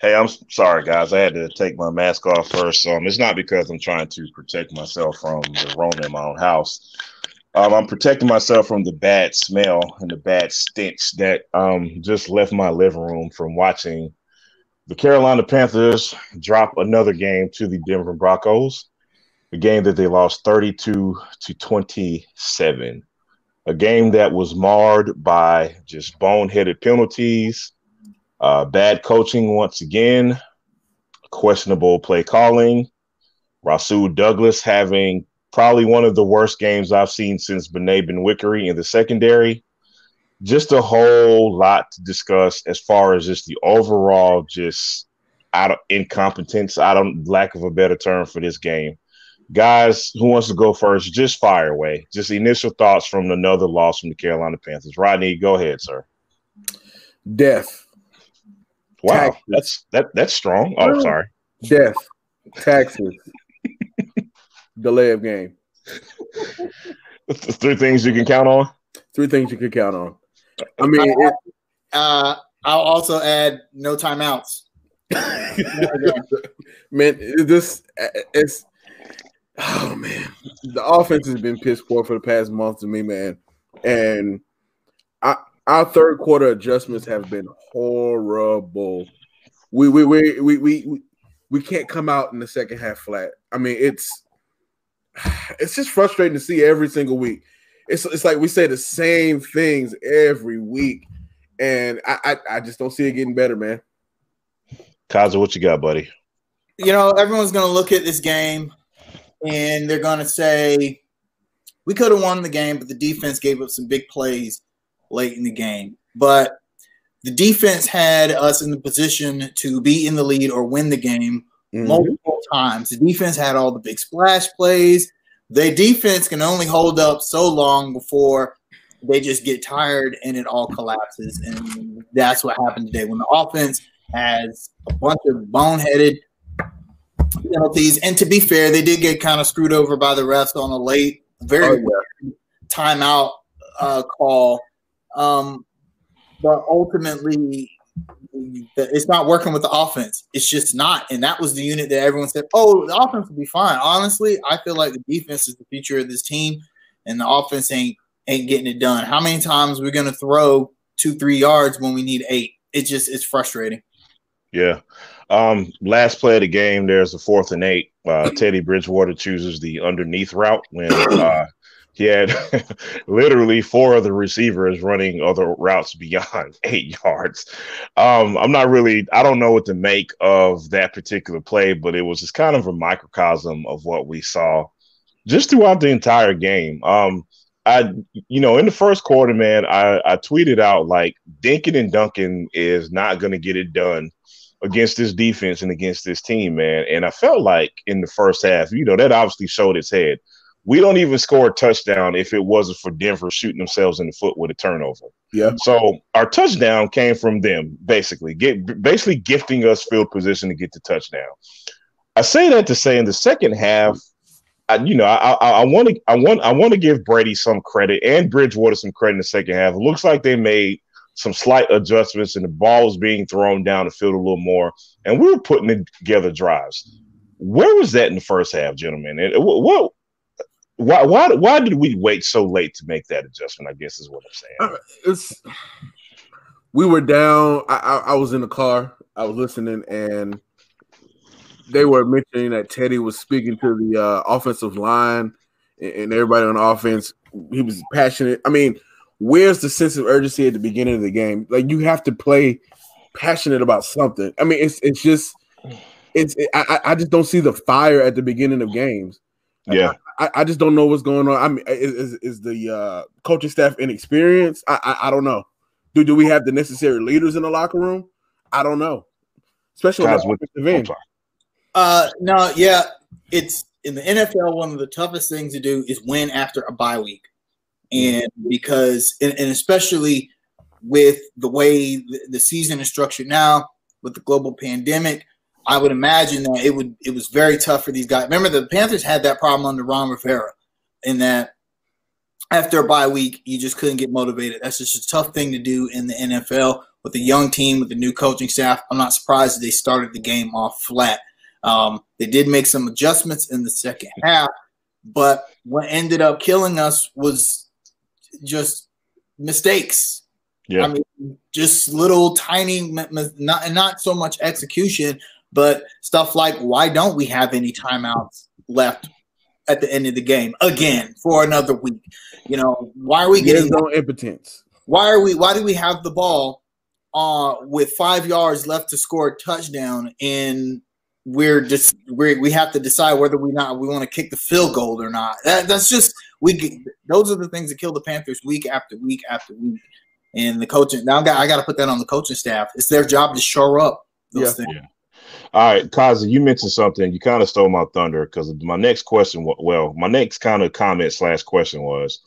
Hey, I'm sorry, guys. I had to take my mask off first. Um, it's not because I'm trying to protect myself from the Rona in my own house. Um, I'm protecting myself from the bad smell and the bad stench that um just left my living room from watching the Carolina Panthers drop another game to the Denver Broncos, a game that they lost 32 to 27. A game that was marred by just boneheaded penalties uh, bad coaching once again, questionable play calling. Rasul Douglas having probably one of the worst games I've seen since Bené Benwikere in the secondary. Just a whole lot to discuss as far as just the overall just out of incompetence. I don't lack of a better term for this game. Guys, who wants to go first? Just fire away. Just initial thoughts from another loss from the Carolina Panthers. Rodney, go ahead, sir. Death. Wow, taxes. that's that that's strong. Oh, sorry. Death, taxes, delay of game. Three things you can count on. Three things you can count on. I mean, it, uh, I'll also add no timeouts. man, this it's oh man, the offense has been piss poor for the past month to me, man, and I our third quarter adjustments have been horrible. We we we we we we can't come out in the second half flat. I mean, it's it's just frustrating to see every single week. It's it's like we say the same things every week, and I I, I just don't see it getting better, man. Kaza, what you got, buddy? You know, everyone's gonna look at this game and they're gonna say we could have won the game, but the defense gave up some big plays late in the game. But the defense had us in the position to be in the lead or win the game mm-hmm. multiple times. The defense had all the big splash plays. The defense can only hold up so long before they just get tired and it all collapses. And that's what happened today when the offense has a bunch of boneheaded penalties. And to be fair, they did get kind of screwed over by the refs on a late, very oh, yeah. timeout uh, call um, but ultimately, it's not working with the offense. It's just not. And that was the unit that everyone said, oh, the offense will be fine. Honestly, I feel like the defense is the future of this team, and the offense ain't ain't getting it done. How many times we're gonna throw two, three yards when we need eight? It just it's frustrating. Yeah. Um, last play of the game, there's a fourth and eight. Uh, Teddy Bridgewater chooses the underneath route when uh, he had literally four other receivers running other routes beyond eight yards. Um, I'm not really, I don't know what to make of that particular play, but it was just kind of a microcosm of what we saw just throughout the entire game. Um, I, you know, in the first quarter, man, I, I tweeted out like Dinkin and Duncan is not going to get it done against this defense and against this team, man. And I felt like in the first half, you know, that obviously showed its head we don't even score a touchdown if it wasn't for Denver shooting themselves in the foot with a turnover. Yeah. So our touchdown came from them, basically, get basically gifting us field position to get the touchdown. I say that to say in the second half, I, you know, I want to I want I want to give Brady some credit and Bridgewater some credit in the second half. It looks like they made some slight adjustments and the ball was being thrown down the field a little more, and we were putting together drives. Where was that in the first half, gentlemen? And uh, what why why why did we wait so late to make that adjustment? I guess is what I'm saying. Uh, it's we were down. I, I, I was in the car. I was listening, and they were mentioning that Teddy was speaking to the uh, offensive line and, and everybody on offense. He was passionate. I mean, where's the sense of urgency at the beginning of the game? Like you have to play passionate about something. I mean, it's it's just it's it, I I just don't see the fire at the beginning of games. Yeah, I, I just don't know what's going on. I mean, is, is the uh, coaching staff inexperienced? I, I, I don't know. Do do we have the necessary leaders in the locker room? I don't know, especially Guys, on the end. Uh, no, yeah, it's in the NFL. One of the toughest things to do is win after a bye week, and because and, and especially with the way the, the season is structured now with the global pandemic, I would imagine that it would it was very tough for these guys. Remember, the Panthers had that problem under Ron Rivera, in that after a bye week, you just couldn't get motivated. That's just a tough thing to do in the NFL with a young team with a new coaching staff. I'm not surprised they started the game off flat. Um, they did make some adjustments in the second half, but what ended up killing us was just mistakes. Yeah. I mean, just little tiny, not not so much execution, but stuff like why don't we have any timeouts left at the end of the game again for another week? You know, why are we getting There's no impotence? Why are we? Why do we have the ball uh, with five yards left to score a touchdown and we're just we we have to decide whether we not we want to kick the field goal or not. That, that's just we. Those are the things that kill the Panthers week after week after week. And the coaching now, I got, I got to put that on the coaching staff. It's their job to shore up those yeah. things. Yeah. All right, Kazi, you mentioned something. You kind of stole my thunder because my next question, well, my next kind of comment slash question was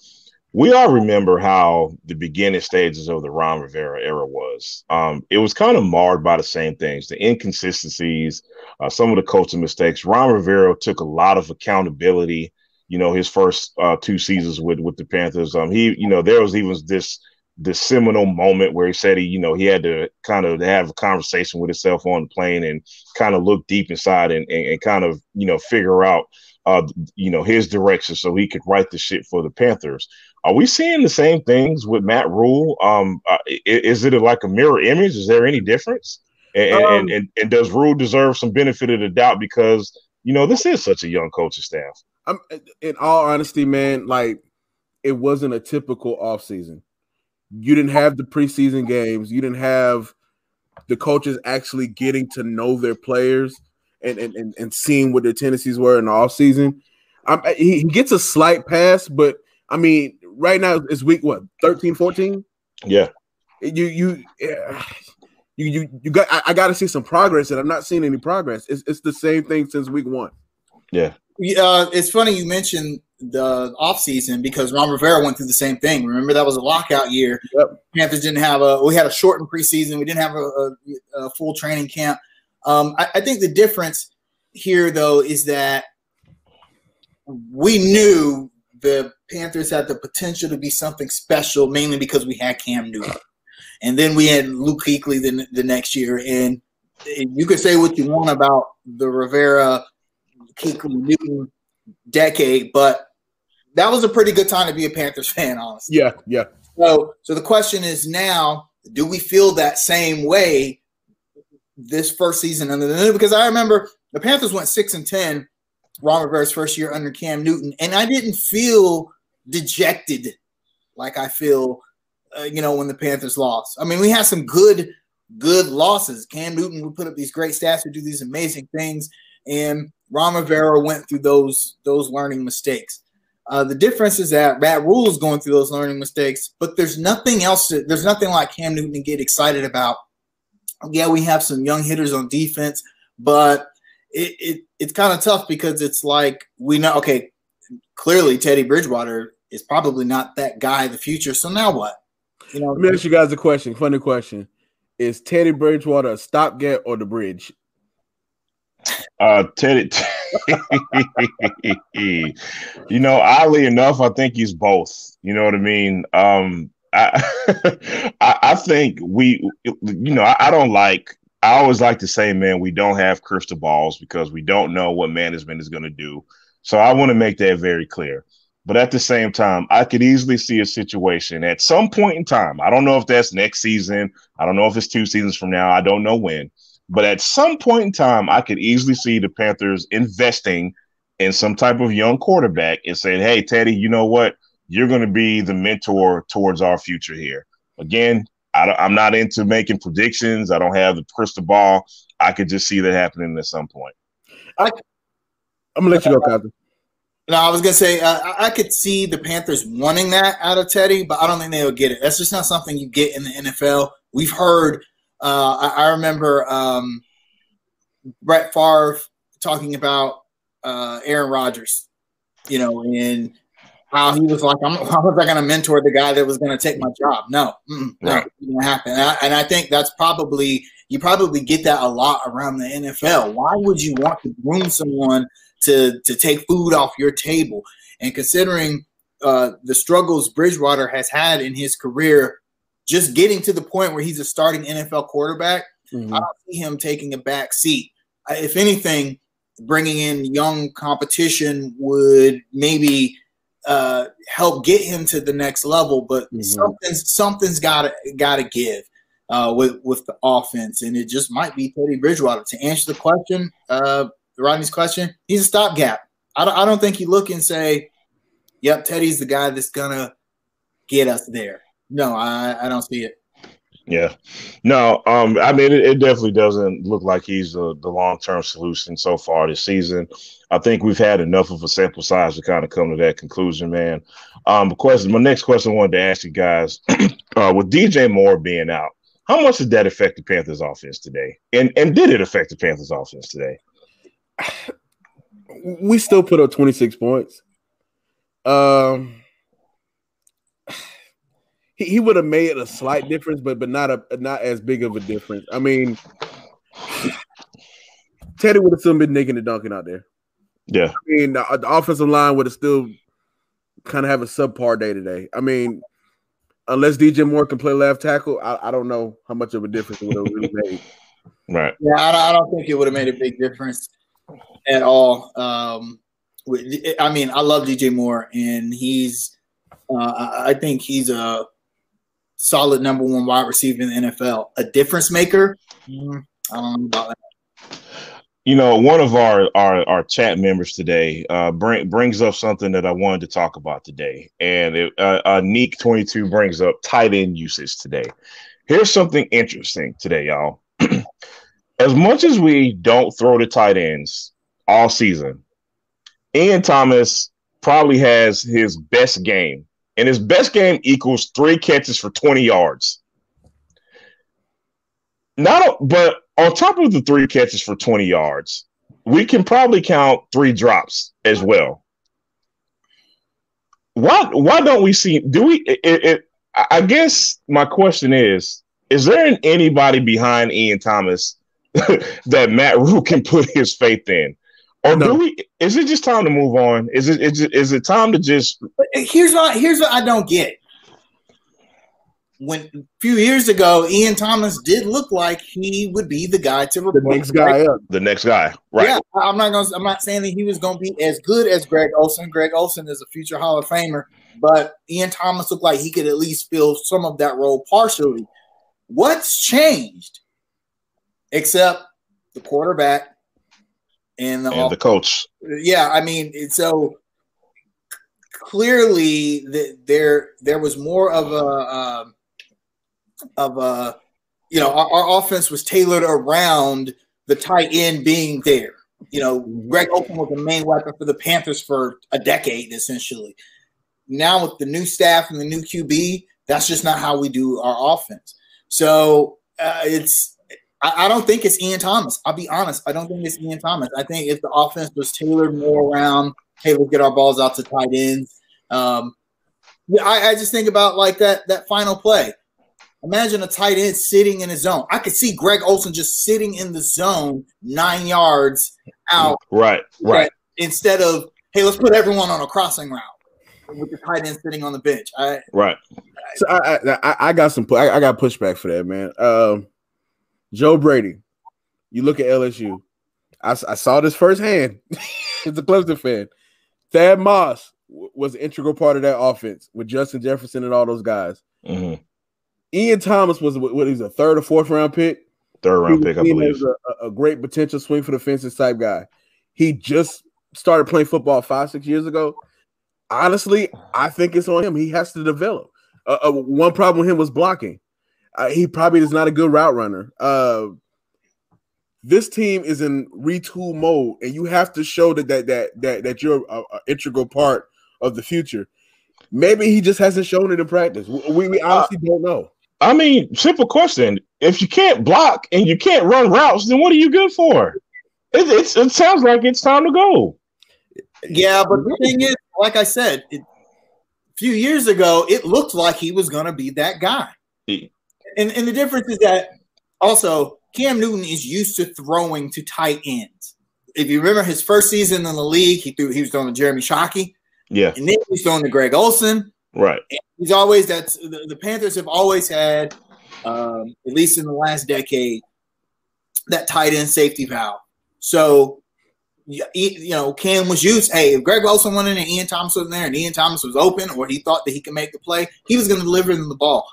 we all remember how the beginning stages of the Ron Rivera era was. Um, it was kind of marred by the same things, the inconsistencies, uh, some of the coaching mistakes. Ron Rivera took a lot of accountability. You know, his first uh, two seasons with with the Panthers. Um, he, you know, there was even this this seminal moment where he said he, you know, he had to kind of have a conversation with himself on the plane and kind of look deep inside and, and, and kind of, you know, figure out uh, you know, his direction so he could write the shit for the Panthers. Are we seeing the same things with Matt Rhule? Um, uh, is it like a mirror image? Is there any difference? And, um, and, and, and does Rhule deserve some benefit of the doubt because you know this is such a young coaching staff? I'm, in all honesty, man, like it wasn't a typical offseason. You didn't have the preseason games. You didn't have the coaches actually getting to know their players and and, and, and seeing what their tendencies were in the offseason. Um, he, he gets a slight pass, but I mean, right now it's week what 13, 14? Yeah. You you yeah. you you you got I, I got to see some progress, and I'm not seeing any progress. It's it's the same thing since week one. Yeah. Uh, it's funny you mentioned the offseason because Ron Rivera went through the same thing. Remember that was a lockout year. Yep. Panthers didn't have a we had a shortened preseason. We didn't have a, a, a full training camp. Um, I, I think the difference here though is that we knew the Panthers had the potential to be something special, mainly because we had Cam Newton. And then we had Luke Kuechly the, the next year. And you could say what you want about the Rivera, Kuechly, Newton decade, but that was a pretty good time to be a Panthers fan, honestly. Yeah, yeah. So, so the question is now, do we feel that same way this first season under the new? Because I remember the Panthers went six and ten Ron Rivera's first year under Cam Newton, and I didn't feel dejected like I feel, uh, you know, when the Panthers lost. I mean, we had some good, good losses. Cam Newton would put up these great stats, would do these amazing things, and Ron Rivera went through those those learning mistakes. Uh, the difference is that Matt Rhule is going through those learning mistakes, but there's nothing else. To, there's nothing like Cam Newton to get excited about. Yeah, we have some young hitters on defense, but it, it it's kind of tough because it's like we know okay, clearly Teddy Bridgewater is probably not that guy of the future. So now what? You know, let me ask you guys a question. Funny question: Is Teddy Bridgewater a stopgap or the bridge? Uh, Teddy. you know, oddly enough, I think he's both. You know what I mean? Um, I, I, I think we, you know, I, I don't like I always like to say, man, we don't have crystal balls because we don't know what management is going to do. So I want to make that very clear. But at the same time, I could easily see a situation at some point in time. I don't know if that's next season. I don't know if it's two seasons from now. I don't know when. But at some point in time, I could easily see the Panthers investing in some type of young quarterback and saying, hey, Teddy, you know what? You're going to be the mentor towards our future here. Again, I am not into making predictions. I don't have the crystal ball. I could just see that happening at some point. I, am gonna let you go, Captain. No, I was gonna say uh, I could see the Panthers wanting that out of Teddy, but I don't think they will get it. That's just not something you get in the NFL. We've heard. Uh, I, I, remember um, Brett Favre talking about uh, Aaron Rodgers, you know, and how he was like, I'm, how was I going to mentor the guy that was going to take my job? No, no, right. going to happen. And I, and I, think that's probably you probably get that a lot around the NFL. Why would you want to groom someone to to take food off your table? And considering uh, the struggles Bridgewater has had in his career, just getting to the point where he's a starting NFL quarterback, mm-hmm. I don't see him taking a back seat. If anything, bringing in young competition would maybe uh, help get him to the next level. But mm-hmm. something's something's got to got to give uh, with with the offense, and it just might be Teddy Bridgewater to answer the question. Uh, Rodney's question: He's a stopgap. I don't, I don't think you look and say, "Yep, Teddy's the guy that's gonna get us there." No, I, I don't see it. Yeah, no, um, I mean, it, it definitely doesn't look like he's the, the long term solution so far this season. I think we've had enough of a sample size to kind of come to that conclusion, man. Um, question, my next question I wanted to ask you guys, uh, with DJ Moore being out, how much did that affect the Panthers offense today? And and did it affect the Panthers offense today? We still put up 26 points. Um he, he would have made a slight difference, but but not a not as big of a difference. I mean, Teddy would have still been nicking and dunking out there. Yeah, I mean the, the offensive line would have still kind of have a subpar day today. I mean, unless DJ Moore can play left tackle, I, I don't know how much of a difference it would have really made. Right. Yeah, I, I don't think it would have made a big difference at all. Um, I mean, I love DJ Moore, and he's. Uh, I think he's a solid number one wide receiver in the NFL. A difference maker? Mm, I don't know about that. You know, one of our our, our chat members today uh, bring, brings up something that I wanted to talk about today, and it, uh, uh, Neek twenty two brings up tight end usage today. Here's something interesting today, y'all. as much as we don't throw the tight ends all season, Ian Thomas probably has his best game and his best game equals three catches for 20 yards. Not, but on top of the three catches for 20 yards, we can probably count three drops as well. Why? Why don't we see? Do we? It, it, I guess my question is: Is there anybody behind Ian Thomas that Matt Rhule can put his faith in? Or no. do we? Is it just time to move on? Is it is it, is it time to just? Here's what here's what I don't get. When a few years ago, Ian Thomas did look like he would be the guy to replace the next guy up. The next guy, right? Yeah, I'm not going. I'm not saying that he was going to be as good as Greg Olsen. Greg Olsen is a future Hall of Famer, but Ian Thomas looked like he could at least fill some of that role partially. What's changed? Except the quarterback and the, and the coach. Yeah, I mean, so clearly that there there was more of a uh, of a you know our, our, offense was tailored around the tight end being there. You know, Greg Olsen was the main weapon for the Panthers for a decade essentially. Now with the new staff and the new QB, that's just not how we do our offense. So uh, it's I, I, don't think it's Ian Thomas. I'll be honest. I don't think it's Ian Thomas. I think if the offense was tailored more around, hey, let's get our balls out to tight ends. Um, yeah, I, I just think about like that that final play. Imagine a tight end sitting in his zone. I could see Greg Olsen just sitting in the zone nine yards out. Right, right. Instead of, hey, let's put everyone on a crossing route with the tight end sitting on the bench. I, right. So I, I, I got some I, I got pushback for that, man. Um, Joe Brady. You look at LSU. I, I saw this firsthand as a Clemson fan. Thad Moss was an integral part of that offense with Justin Jefferson and all those guys. Mm-hmm. Ian Thomas was what he's a third or fourth round pick. Third round pick, I believe. A, a, great potential swing for the fences type guy. He just started playing football five, six years ago. Honestly, I think it's on him. He has to develop. Uh, uh, one problem with him was blocking. Uh, he probably is not a good route runner. Uh, this team is in retool mode, and you have to show that that that that, that you're an integral part of the future. Maybe he just hasn't shown it in practice. We, we honestly uh, don't know. I mean, simple question: If you can't block and you can't run routes, then what are you good for? It, it's, it sounds like it's time to go. Yeah, but the thing is, like I said, it, a few years ago, it looked like he was going to be that guy. He, and, and the difference is that also Cam Newton is used to throwing to tight ends. If you remember his first season in the league, he threw he was throwing to Jeremy Shockey. Yeah. And then he's throwing to Greg Olsen. Right. And he's always that's the, the Panthers have always had, um, at least in the last decade, that tight end safety valve. So you know, Cam was used. Hey, if Greg Olsen went in and Ian Thomas was there and Ian Thomas was open or he thought that he could make the play, he was going to deliver them the ball.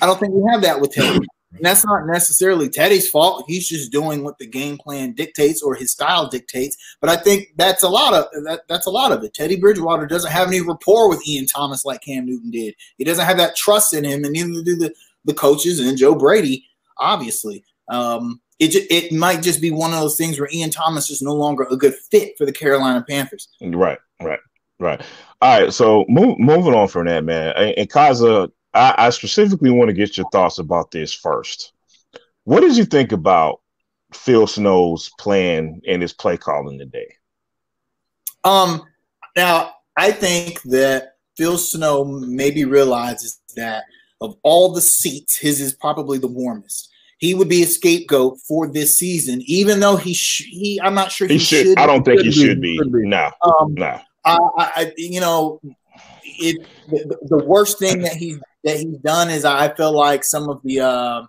I don't think we have that with Teddy. And that's not necessarily Teddy's fault. He's just doing what the game plan dictates or his style dictates. But I think that's a lot of that, that's a lot of it. Teddy Bridgewater doesn't have any rapport with Ian Thomas like Cam Newton did. He doesn't have that trust in him, and neither do the, the coaches and Joe Brady, obviously. Um, it it might just be one of those things where Ian Thomas is no longer a good fit for the Carolina Panthers. Right, right, right. All right. So move, moving on from that, man. And, and Kaza, I, I specifically want to get your thoughts about this first. What did you think about Phil Snow's plan and his play calling today? Um. Now I think that Phil Snow maybe realizes that of all the seats, his is probably the warmest he would be a scapegoat for this season, even though he sh- he I'm not sure he, he should, should. I don't think he should be. be. No, um, no. I, I, you know, it the, the, worst thing that he that he's done is I feel like some of the uh,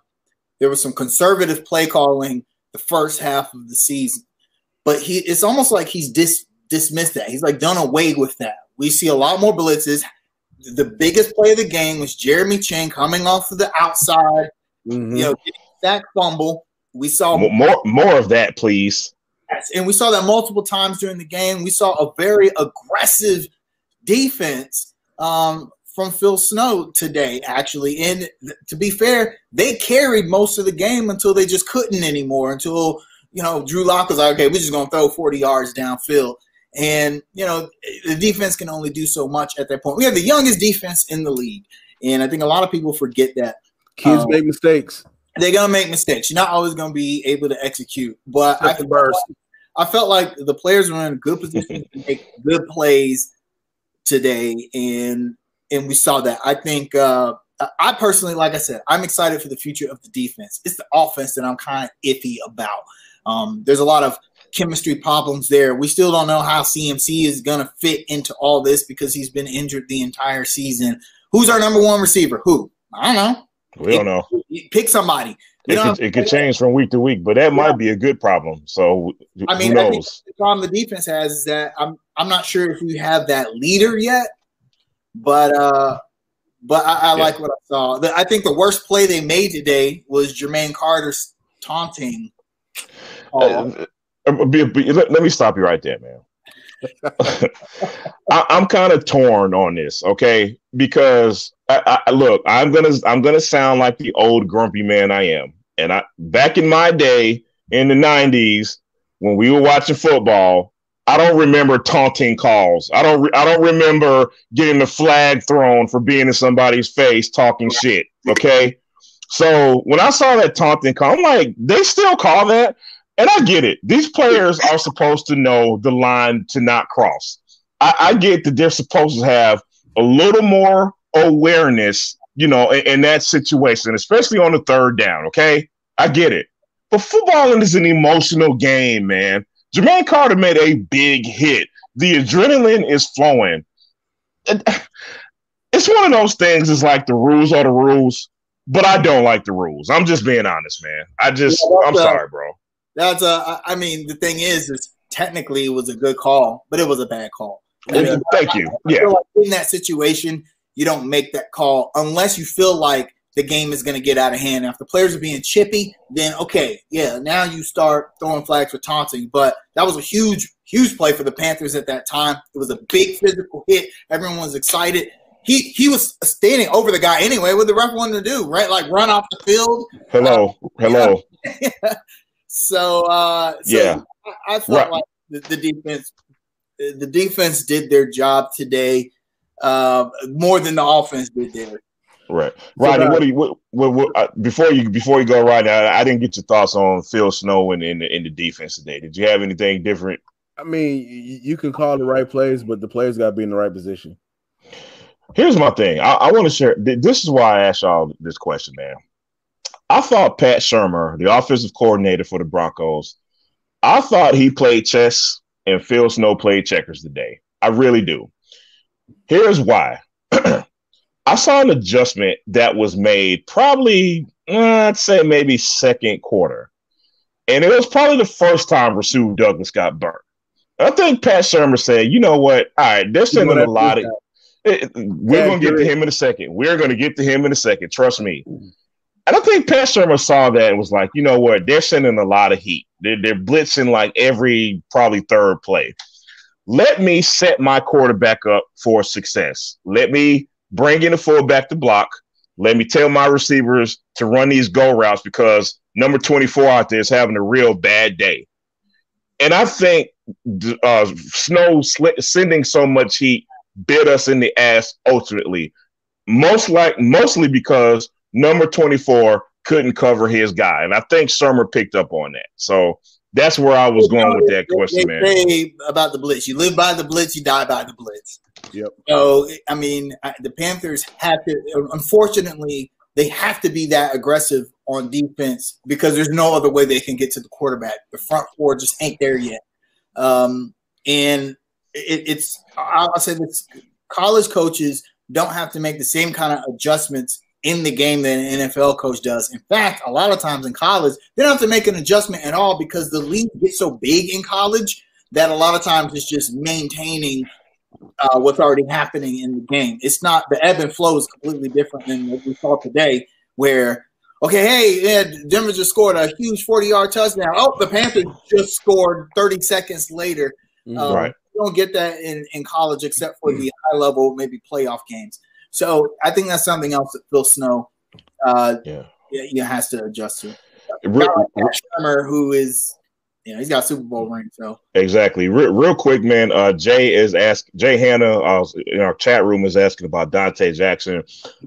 there was some conservative play calling the first half of the season, but he it's almost like he's dis, dismissed that. He's like done away with that. We see a lot more blitzes. The biggest play of the game was Jeremy Chinn coming off of the outside, mm-hmm. you know, sack fumble. We saw more more of that, please. Yes, and we saw that multiple times during the game. We saw a very aggressive defense um, from Phil Snow today, actually. And to be fair, they carried most of the game until they just couldn't anymore. Until you know Drew Lock was like, okay, we're just gonna throw 40 yards downfield. And you know the defense can only do so much at that point. We have the youngest defense in the league, and I think a lot of people forget that. Kids um, make mistakes they're gonna make mistakes. You're not always gonna be able to execute. But I felt, like, I felt like the players were in a good position to make good plays today, and and we saw that. I think uh, I personally, like I said, I'm excited for the future of the defense. It's the offense that I'm kind of iffy about. Um, there's a lot of chemistry problems there. We still don't know how CMC is going to fit into all this because he's been injured the entire season. Who's our number one receiver? Who? I don't know. We don't know. Pick somebody. It could, it could, change from week to week, but that yeah. might be a good problem. So I mean, I the problem the defense has is that I'm I'm not sure if we have that leader yet, but uh, but I, I yeah. like what I saw. The, I think the worst play they made today was Jermaine Carter's taunting. Uh, uh, be, let, let me stop you right there, man. I, am kind of torn on this, okay? Because I, I, look, I'm gonna I'm gonna sound like the old grumpy man I am. And I back in my day in the '90s when we were watching football, I don't remember taunting calls. I don't. Re- I don't remember getting the flag thrown for being in somebody's face talking shit. Okay, so when I saw that taunting call, I'm like, they still call that, and I get it. These players are supposed to know the line to not cross. I, I get that they're supposed to have a little more awareness, you know, in, in that situation, especially on the third down. Okay, I get it. But footballing is an emotional game, man. Jermaine Carter made a big hit. The adrenaline is flowing. It's one of those things. It's like the rules are the rules, but I don't like the rules. I'm just being honest, man. I just, yeah, I'm a, sorry, bro. That's a. I mean, the thing is, is technically it was a good call, but it was a bad call. I mean, Thank I, you. I yeah. Like in that situation, you don't make that call unless you feel like the game is going to get out of hand. Now, if the players are being chippy, then okay, yeah, now you start throwing flags for taunting. But that was a huge, huge play for the Panthers at that time. It was a big physical hit. Everyone was excited. He he was standing over the guy anyway. What the ref wanted to do, right? Like run off the field. Hello, uh, hello. so, uh, so yeah, I, I felt right. like the, the defense, the defense did their job today uh, more than the offense did there. Right, Rodney. So, uh, what do you? What, what, what, uh, before you before you go right now, I didn't get your thoughts on Phil Snow and in, in, in the defense today. Did you have anything different? I mean, you can call the right plays, but the players got to be in the right position. Here's my thing. I, I want to share. This is why I asked y'all this question, man. I thought Pat Shurmur, the offensive coordinator for the Broncos, I thought he played chess and Phil Snow played checkers today. I really do Here's why. I saw an adjustment that was made probably, uh, I'd say maybe second quarter. And it was probably the first time Rasul Douglas got burnt. I think Pat Shurmur said, you know what? All right, they're sending a lot of. It, eh, eh, we're yeah, going to get to him in a second. We're going to get to him in a second. Trust me. And I think Pat Shurmur saw that and was like, you know what? They're sending a lot of heat. They're, they're blitzing like every probably third play. Let me set my quarterback up for success. Let me bring in a fullback to block. Let me tell my receivers to run these go routes because number 24 out there is having a real bad day. And I think uh, Snow sl- sending so much heat bit us in the ass ultimately. Most like mostly because number 24 couldn't cover his guy. And I think Shurmur picked up on that. So that's where I was going with that question, man. Say about the blitz. You live by the blitz, you die by the blitz. Yep. So I mean, the Panthers have to. Unfortunately, they have to be that aggressive on defense because there's no other way they can get to the quarterback. The front four just ain't there yet. Um, and it, it's I'll say this: college coaches don't have to make the same kind of adjustments in the game that an NFL coach does. In fact, a lot of times in college, they don't have to make an adjustment at all because the league gets so big in college that a lot of times it's just maintaining uh, what's already happening in the game. It's not the ebb and flow is completely different than what we saw today, where okay, hey, yeah, Denver just scored a huge 40 yard touchdown. Oh, the Panthers just scored 30 seconds later. Mm-hmm. Um, right. You don't get that in, in college except for the high level, maybe playoff games. So I think that's something else that Phil Snow, uh, yeah, yeah, has to adjust to. Real, Shurmur, who is, you know, he's got Super Bowl ring. So exactly. Real, real quick, man. Uh, Jay is ask Jay Hanna uh, in our chat room is asking about Donte Jackson.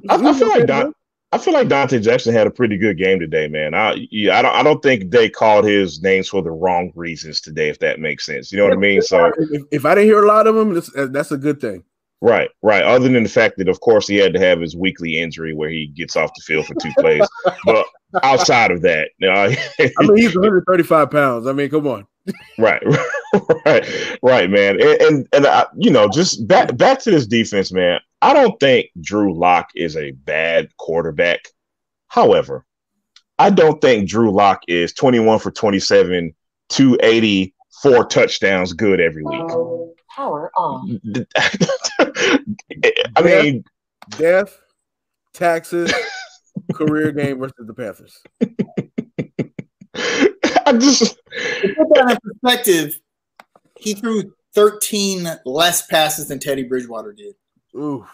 I, I feel like Don, I feel like Donte Jackson had a pretty good game today, man. I yeah, I don't I don't think they called his names for the wrong reasons today, if that makes sense. You know what I mean? So if, if I didn't hear a lot of them, that's a good thing. Right, right. Other than the fact that, of course, he had to have his weekly injury where he gets off the field for two plays. but outside of that, uh, I mean, he's 135 pounds. I mean, come on. right, right, right, man. And and, and I, you know, just back back to this defense, man. I don't think Drew Lock is a bad quarterback. However, I don't think Drew Lock is 21 for 27, 280, four touchdowns good every week. Power on. I mean, death, taxes, career game versus the Panthers. I just to put that in perspective, he threw 13 less passes than Teddy Bridgewater did. Ooh.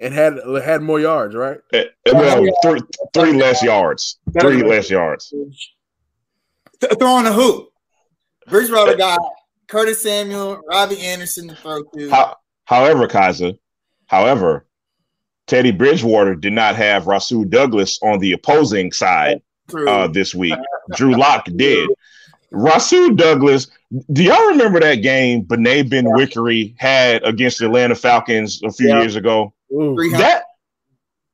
And had had more yards, right? Uh, well, three, three less yards. Three less yards. Throwing a hoop. Bridgewater got Curtis Samuel, Robbie Anderson to throw to. How, however, Kaiser, however, Teddy Bridgewater did not have Rasul Douglas on the opposing side uh, this week. Drew Lock did. Rasul Douglas, do y'all remember that game Bené Benwikere had against the Atlanta Falcons a few yeah. years ago? That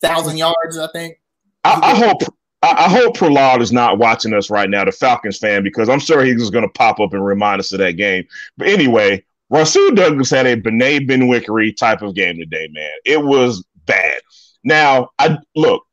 thousand yards, I think. I, I hope I, I hope Prahlad is not watching us right now, the Falcons fan, because I'm sure he's going to pop up and remind us of that game. But anyway, Rasul Douglas had a Bené Benwikere type of game today, man. It was bad. Now, I look,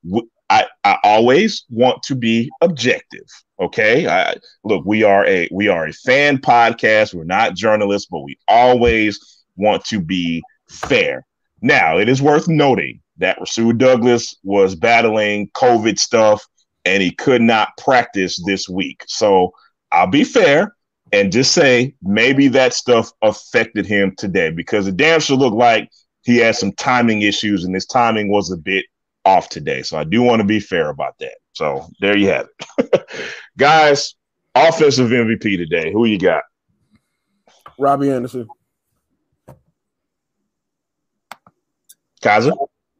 I, I always want to be objective. Okay. I look, we are a we are a fan podcast. We're not journalists, but we always want to be fair. Now, it is worth noting that Rasul Douglas was battling COVID stuff and he could not practice this week. So I'll be fair and just say maybe that stuff affected him today because it damn sure looked like he had some timing issues and his timing was a bit off today. So I do want to be fair about that. So there you have it. Guys, offensive MVP today. Who you got? Robbie Anderson. Kaiser?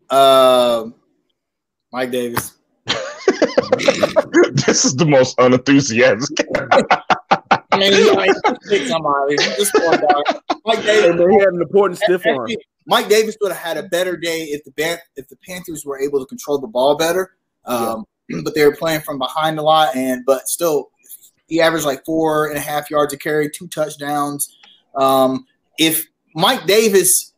Uh, Mike Davis. This is the most unenthusiastic. I mean, like, pick somebody. Just Mike Davis. he had an important stiff arm. Mike Davis would have had a better day if the Ban- if the Panthers were able to control the ball better. Um, yeah. But they were playing from behind a lot, and but still, he averaged like four and a half yards a carry, two touchdowns. Um, if Mike Davis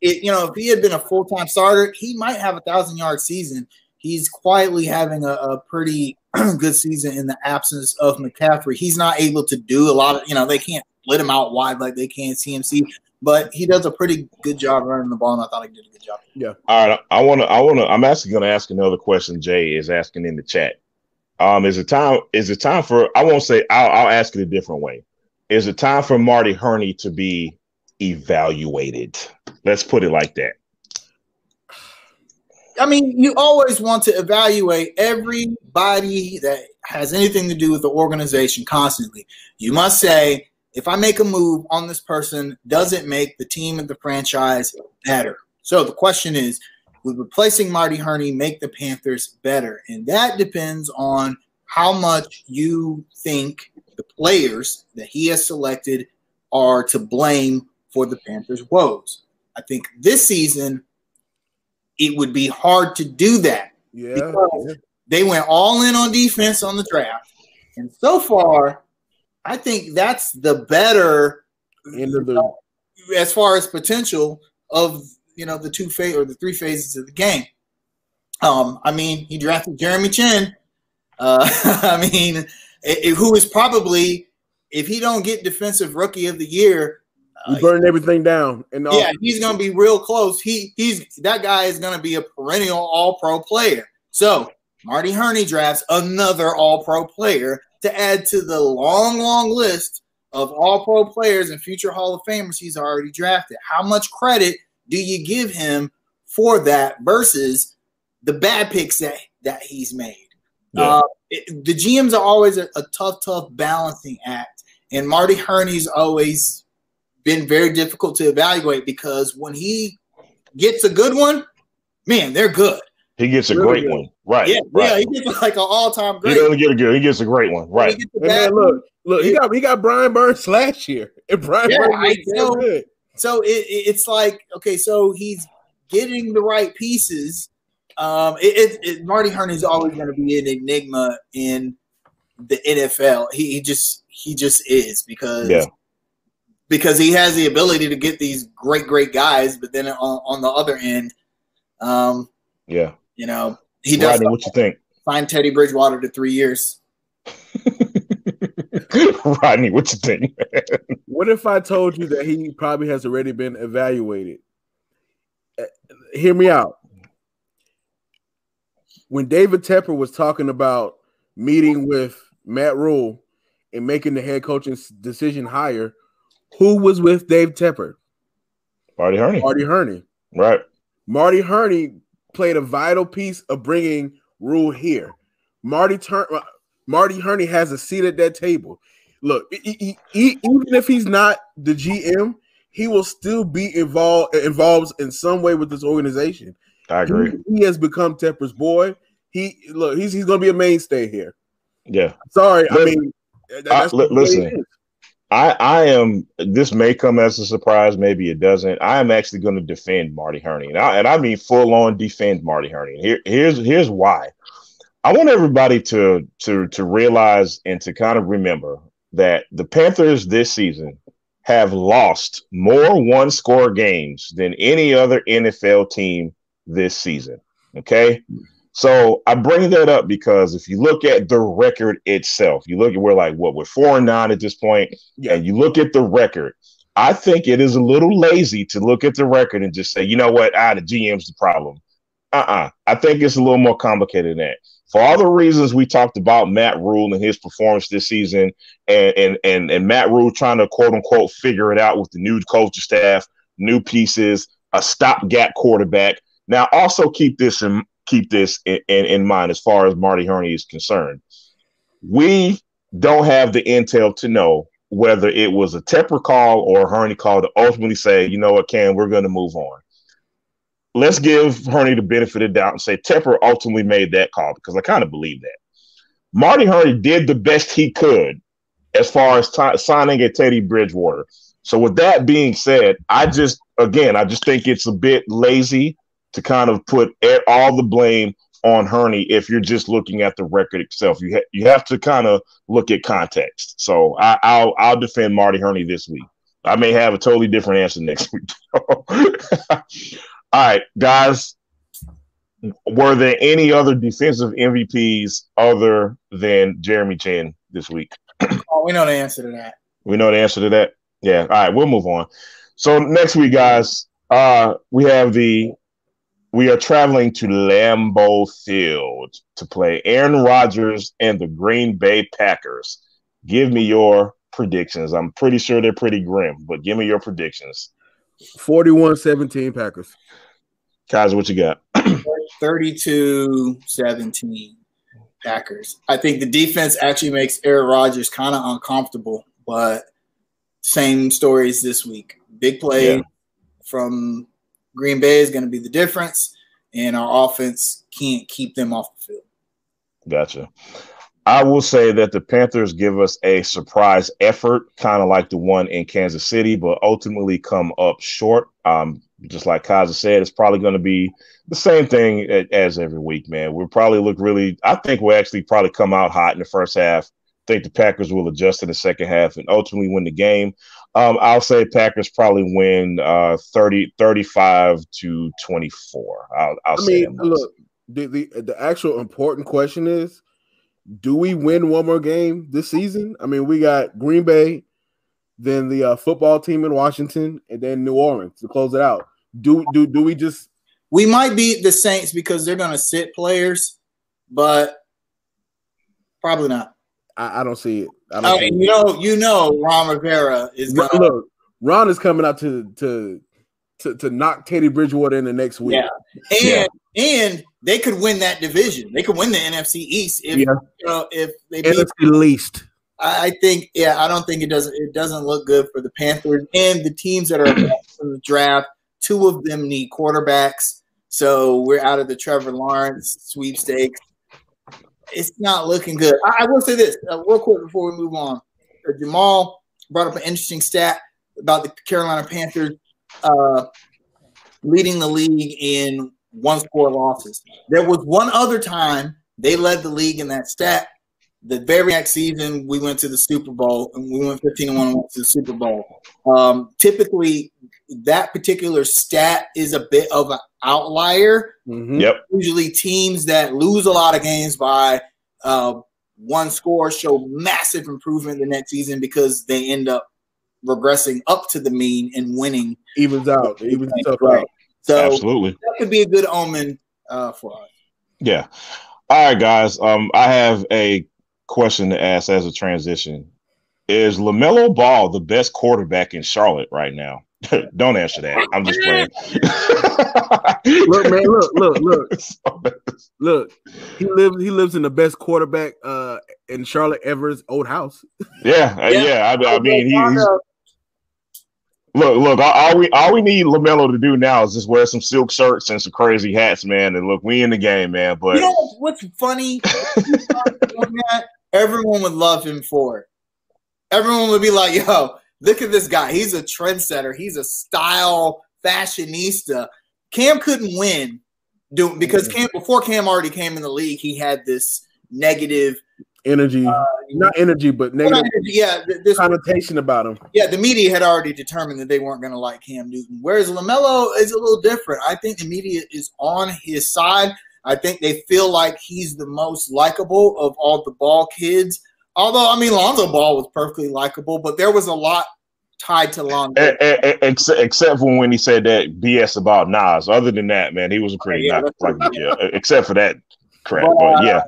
it, you know, if he had been a full time starter, he might have a thousand yard season. He's quietly having a, a pretty good season in the absence of McCaffrey. He's not able to do a lot of, you know, they can't split him out wide like they can CMC, but he does a pretty good job running the ball, and I thought he did a good job. Yeah. All right. I want to. I want to. I'm actually going to ask another question. Jay is asking in the chat. Um, is it time? Is it time for? I won't say. I'll, I'll ask it a different way. Is it time for Marty Hurney to be evaluated? Let's put it like that. I mean, you always want to evaluate everybody that has anything to do with the organization constantly. You must say, if I make a move on this person, does it make the team and the franchise better? So the question is, would replacing Marty Hurney make the Panthers better? And that depends on how much you think the players that he has selected are to blame for the Panthers' woes. I think this season it would be hard to do that. Yeah. They went all in on defense on the draft. And so far, I think that's the better End of the as far as potential of you know the two phase or the three phases of the game. Um, I mean, he drafted Jeremy Chinn. Uh, I mean, it, it- who is probably if he don't get defensive rookie of the year, we burned everything down. And yeah, he's gonna be real close. He he's that guy is gonna be a perennial all pro player. So Marty Hurney drafts another all pro player to add to the long, long list of all pro players and future Hall of Famers he's already drafted. How much credit do you give him for that versus the bad picks that, that he's made? Yeah. Uh, it- the GMs are always a, a tough, tough balancing act. And Marty Hurney's always been very difficult to evaluate because when he gets a good one, man, they're good. He gets a Really great good. one. Right. Yeah, right. yeah, he gets like an all-time He great. doesn't get a good. He gets a great one. When he Right. gets a bad man, look, look, he got he got Brian Burns last year. And Brian Yeah, Burns I was good. So it, it- it's like okay, so he's getting the right pieces. Um, it, it, it Marty Hurney's always going to be an enigma in the NFL. He, he just he just is because Yeah. Because he has the ability to get these great great guys, but then on, on the other end, um, Yeah. you know he does Rodney, what you think? sign Teddy Bridgewater to three years. Rodney, what you think? What if I told you that he probably has already been evaluated? Uh, Hear me out. When David Tepper was talking about meeting with Matt Rhule and making the head coaching decision hire, who was with Dave Tepper? Marty Hurney. Marty Hurney. Right. Marty Hurney played a vital piece of bringing Rhule here. Marty Tur- uh, Marty Hurney has a seat at that table. Look, e- e- e- even if he's not the GM, he will still be involved involved in some way with this organization. I agree. He, he has become Tepper's boy. He look, he's he's going to be a mainstay here. Yeah. Sorry, I mean, I- that's li- the way it listen. I, I am. This may come as a surprise, maybe it doesn't. I am actually going to defend Marty Hurney, and I, and I mean full on defend Marty Hurney. Here, here's here's why. I want everybody to to to realize and to kind of remember that the Panthers this season have lost more one score games than any other NFL team this season. Okay. So I bring that up because if you look at the record itself, you look at we're like what we're four and nine at this point, Yeah. and you look at the record. I think it is a little lazy to look at the record and just say, you know what, ah, the GM's the problem. Uh-uh. I think it's a little more complicated than that. For all the reasons we talked about Matt Rhule and his performance this season, and and and, and Matt Rhule trying to quote unquote figure it out with the new coaching staff, new pieces, a stopgap quarterback. Now, also keep this in keep this in, in, in mind as far as Marty Hurney is concerned. We don't have the intel to know whether it was a Tepper call or a Hurney call to ultimately say, you know what, Cam, we're going to move on. Let's give Hurney the benefit of the doubt and say Tepper ultimately made that call because I kind of believe that. Marty Hurney did the best he could as far as ti- signing a Teddy Bridgewater. So, with that being said, I just, again, I just think it's a bit lazy to kind of put all the blame on Hurney if you're just looking at the record itself. You ha- you have to kind of look at context. So I, I'll I'll defend Marty Hurney this week I may have a totally different answer next week. All right, guys. Were there any other defensive MVPs other than Jeremy Chinn this week? Oh, we know the answer to that. We know the answer to that. Yeah. All right, we'll move on. So next week, guys, uh, we have the we are traveling to Lambeau Field to play Aaron Rodgers and the Green Bay Packers. Give me your predictions. I'm pretty sure they're pretty grim, but give me your predictions. 41-17 Packers. Kaiser, what you got? 32 17 Packers. I think the defense actually makes Aaron Rodgers kind of uncomfortable, but same stories this week. Big play yeah. from Green Bay is going to be the difference, and our offense can't keep them off the field. Gotcha. I will say that the Panthers give us a surprise effort, kind of like the one in Kansas City, but ultimately come up short. Um, just like Kaza said, it's probably going to be the same thing as every week, man. We'll probably look really, I think we'll actually probably come out hot in the first half. I think the Packers will adjust in the second half and ultimately win the game. Um, I'll say Packers probably win uh, 30, 35 to 24. I'll, I'll I mean, look, the, the, the actual important question is do we win one more game this season? I mean, we got Green Bay, then the uh, football team in Washington, and then New Orleans to close it out. Do do do we just? We might beat the Saints because they're going to sit players, but probably not. I, I don't see it. I don't I mean, you know, you know, Ron Rivera is going to look. Ron is coming out to to to, to knock Teddy Bridgewater in the next week. Yeah, and yeah. and they could win that division. They could win the NFC East if yeah. you know if they beat NFC least. I think yeah, I don't think it doesn't it doesn't look good for the Panthers and the teams that are in the draft. Two of them need quarterbacks, so we're out of the Trevor Lawrence sweepstakes. It's not looking good. I, I will say this uh, real quick before we move on. Uh, Jamal brought up an interesting stat about the Carolina Panthers uh, leading the league in one score losses. There was one other time they led the league in that stat. The very next season, we went to the Super Bowl and we went 15 1 and went to the Super Bowl. Um, typically, that particular stat is a bit of an outlier. Mm-hmm. Yep. Usually, teams that lose a lot of games by uh, one score show massive improvement the next season because they end up regressing up to the mean and winning. Evens out, evens stuff right. out. So absolutely, that could be a good omen uh, for us. Yeah. All right, guys. Um, I have a question to ask as a transition. Is LaMelo Ball the best quarterback in Charlotte right now? Don't answer that. I'm just playing. look, man, look, look, look, look. He lives. He lives in the best quarterback uh, in Charlotte Ever's old house. Yeah, yeah. yeah I, I, mean, he, he's Look, look, all we all we need Lamelo to do now is just wear some silk shirts and some crazy hats, man. And look, we in the game, man. But you know what's funny? Everyone would love him for it. Everyone would be like, "Yo, look at this guy. He's a trendsetter. He's a style fashionista." Cam couldn't win, do because Cam before Cam already came in the league, he had this negative energy, uh, not energy, but negative energy, yeah, this connotation about him. Yeah, the media had already determined that they weren't going to like Cam Newton. Whereas Lamelo is a little different. I think the media is on his side. I think they feel like he's the most likable of all the ball kids. Although, I mean, Lonzo Ball was perfectly likable, but there was a lot tied to Lonzo. Eh, eh, eh, except, except for when he said that BS about Nas. Other than that, man, he was a pretty oh, yeah, nice, like, yeah, except for that crap. But, but yeah.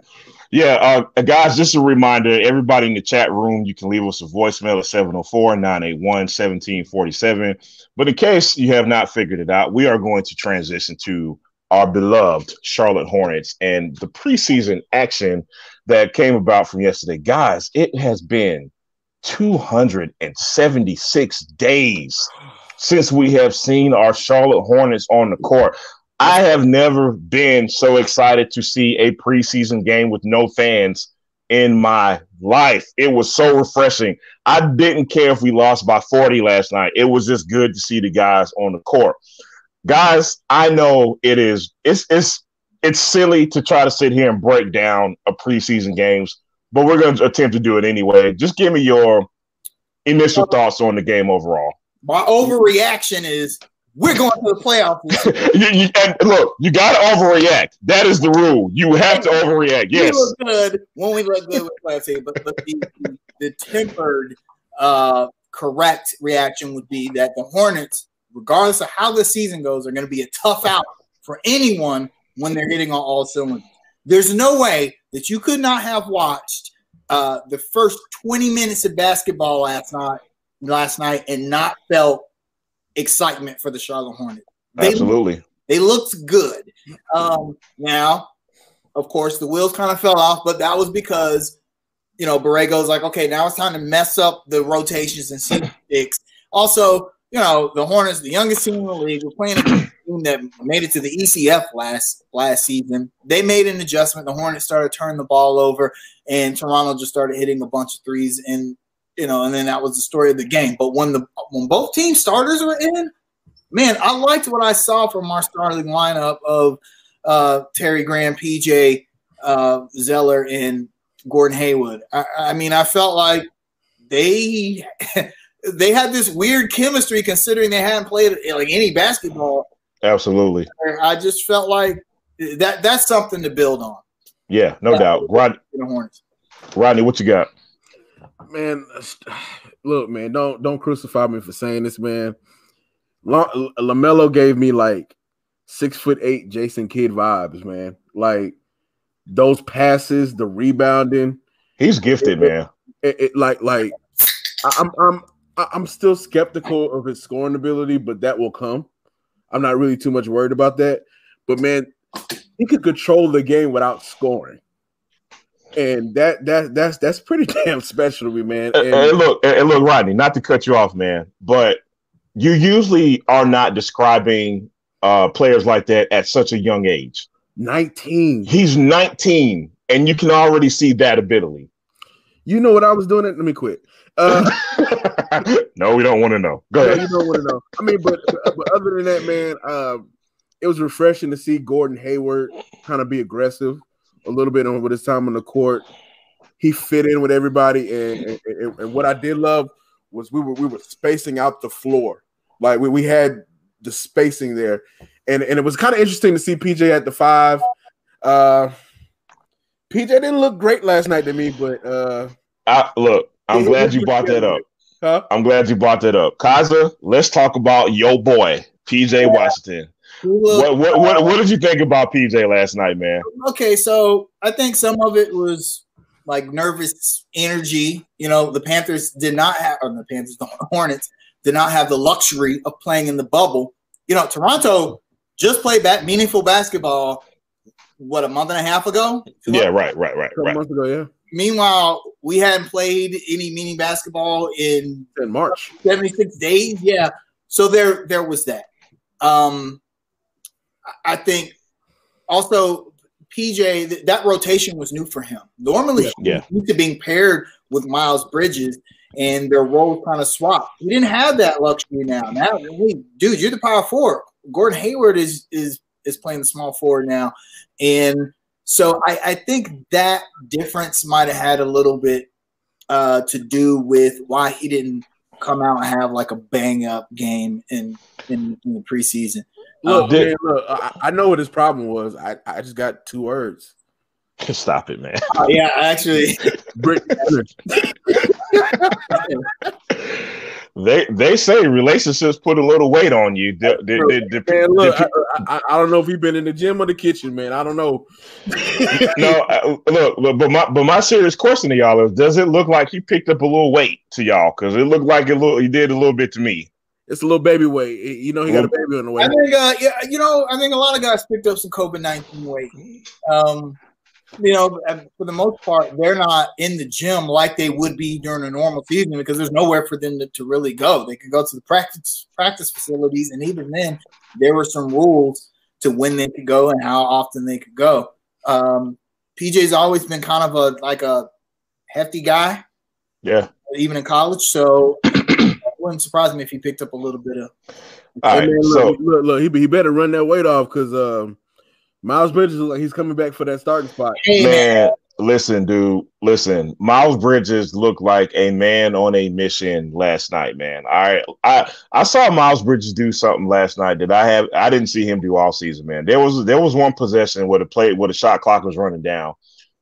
Yeah, uh, guys, just a reminder everybody in the chat room, you can leave us a voicemail at 704 981 1747. But in case you have not figured it out, we are going to transition to our beloved Charlotte Hornets and the preseason action that came about from yesterday. Guys, it has been 276 days since we have seen our Charlotte Hornets on the court. I have never been so excited to see a preseason game with no fans in my life. It was so refreshing. I didn't care if we lost by 40 last night. It was just good to see the guys on the court. Guys, I know it is it's it's it's silly to try to sit here and break down a preseason games, but we're going to attempt to do it anyway. Just give me your initial thoughts on the game overall. my overreaction is we're going to the playoffs. you, you, and look, you got to overreact. That is the rule. You have to overreact. Yes. We look good when we look good with playoff team, but, but the, the tempered, uh, correct reaction would be that the Hornets, regardless of how the season goes, are going to be a tough out for anyone when they're hitting on all cylinders. There's no way that you could not have watched uh, the first 20 minutes of basketball last night, last night, and not felt excitement for the Charlotte Hornets. They Absolutely, looked, they looked good. Um, now, of course, the wheels kind of fell off, but that was because you know Borrego's like, okay, now it's time to mess up the rotations and see six. Also, you know, the Hornets, the youngest team in the league, we're playing a team that made it to the ECF last last season. They made an adjustment. The Hornets started turning the ball over, and Toronto just started hitting a bunch of threes, and you know, and then that was the story of the game. But when the when both team starters were in, man, I liked what I saw from our starting lineup of uh, Terry Graham, PJ uh, Zeller, and Gordon Hayward. I, I mean, I felt like they they had this weird chemistry considering they hadn't played like any basketball. Absolutely. I just felt like that that's something to build on. Yeah, no uh, doubt. Rod- Rodney, what you got? Man, look, man, don't don't crucify me for saying this, man. Lamelo gave me like six foot eight Jason Kidd vibes, man. Like those passes, the rebounding. He's gifted, it, man. It, it, like like I'm I'm I'm still skeptical of his scoring ability, but that will come. I'm not really too much worried about that. But man, he could control the game without scoring. And that that that's that's pretty damn special to me, man. And, and look, and look, Rodney, not to cut you off, man, but you usually are not describing uh, players like that at such a young age. 19. He's 19, and you can already see that ability. You know what I was doing? It. Let me quit. Uh, no, we don't want to know. Go ahead. you don't want to know. I mean, but, but other than that, man, uh, it was refreshing to see Gordon Hayward kind of be aggressive a little bit over his time on the court. He fit in with everybody, and, and, and what I did love was we were we were spacing out the floor, like we, we had the spacing there, and and it was kind of interesting to see PJ at the five. Uh, PJ didn't look great last night to me, but uh, I, look, I'm glad you brought that up. Huh? I'm glad you brought that up. Kaza, let's talk about your boy, PJ Washington. What, what, what, what did you think about PJ last night, man? Okay, so I think some of it was like nervous energy. You know, the Panthers did not have, or the Panthers, the Hornets did not have the luxury of playing in the bubble. You know, Toronto just played back meaningful basketball. What a month and a half ago? Yeah, right, right, right, right. months ago, yeah. Meanwhile, we hadn't played any meaning basketball in in March, seventy six days. Yeah, so there there was that. Um, I think also PJ that rotation was new for him. Normally, yeah, used to being paired with Miles Bridges, and their roles kind of swapped. He didn't have that luxury now. Now, dude, you're the power forward. Gordon Hayward is is is playing the small forward now, and so I, I think that difference might have had a little bit uh, to do with why he didn't come out and have like a bang up game in in, in the preseason. Look, um, man, look, I, I, know what his problem was. I, I just got two words. Stop it, man. Uh, yeah, actually, they they say relationships put a little weight on you. Man, look, I, I, I, don't know if you've been in the gym or the kitchen, man. I don't know. no, look, look, but my but my serious question to y'all is: Does it look like he picked up a little weight to y'all? Because it looked like it little, he did a little bit to me. It's a little baby weight. You know, he got a baby on the way. I think, uh, yeah, you know, I think a lot of guys picked up some COVID nineteen weight. Um, you know, for the most part, they're not in the gym like they would be during a normal season because there's nowhere for them to, to really go. They could go to the practice practice facilities, and even then, there were some rules to when they could go and how often they could go. Um, PJ's always been kind of a like a hefty guy. Yeah. Even in college, so it wouldn't surprise me if he picked up a little bit of. All right, man, so look, look, look, he, he better run that weight off because um, Miles Bridges like he's coming back for that starting spot. Hey man, Listen, dude. Listen, Miles Bridges looked like a man on a mission last night, man. I I I saw Miles Bridges do something last night that I have I didn't see him do all season, man. There was there was one possession where the play where the shot clock was running down.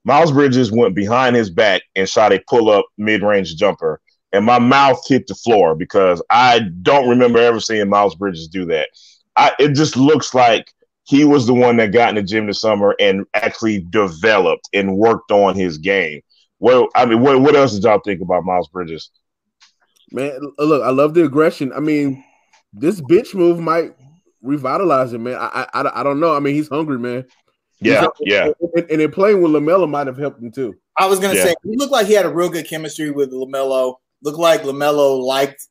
Miles Bridges went behind his back and shot a pull up mid range jumper, and my mouth hit the floor because I don't remember ever seeing Miles Bridges do that. I it just looks like he was the one that got in the gym this summer and actually developed and worked on his game. Well, I mean, what, what else did y'all think about Miles Bridges? Man, look, I love the aggression. I mean, this bitch move might revitalize him, man. I, I, I don't know. I mean, he's hungry, man. Yeah, yeah. And, and, then playing with Lamelo might have helped him too. I was gonna yeah. say he looked like he had a real good chemistry with Lamelo. Looked like Lamelo liked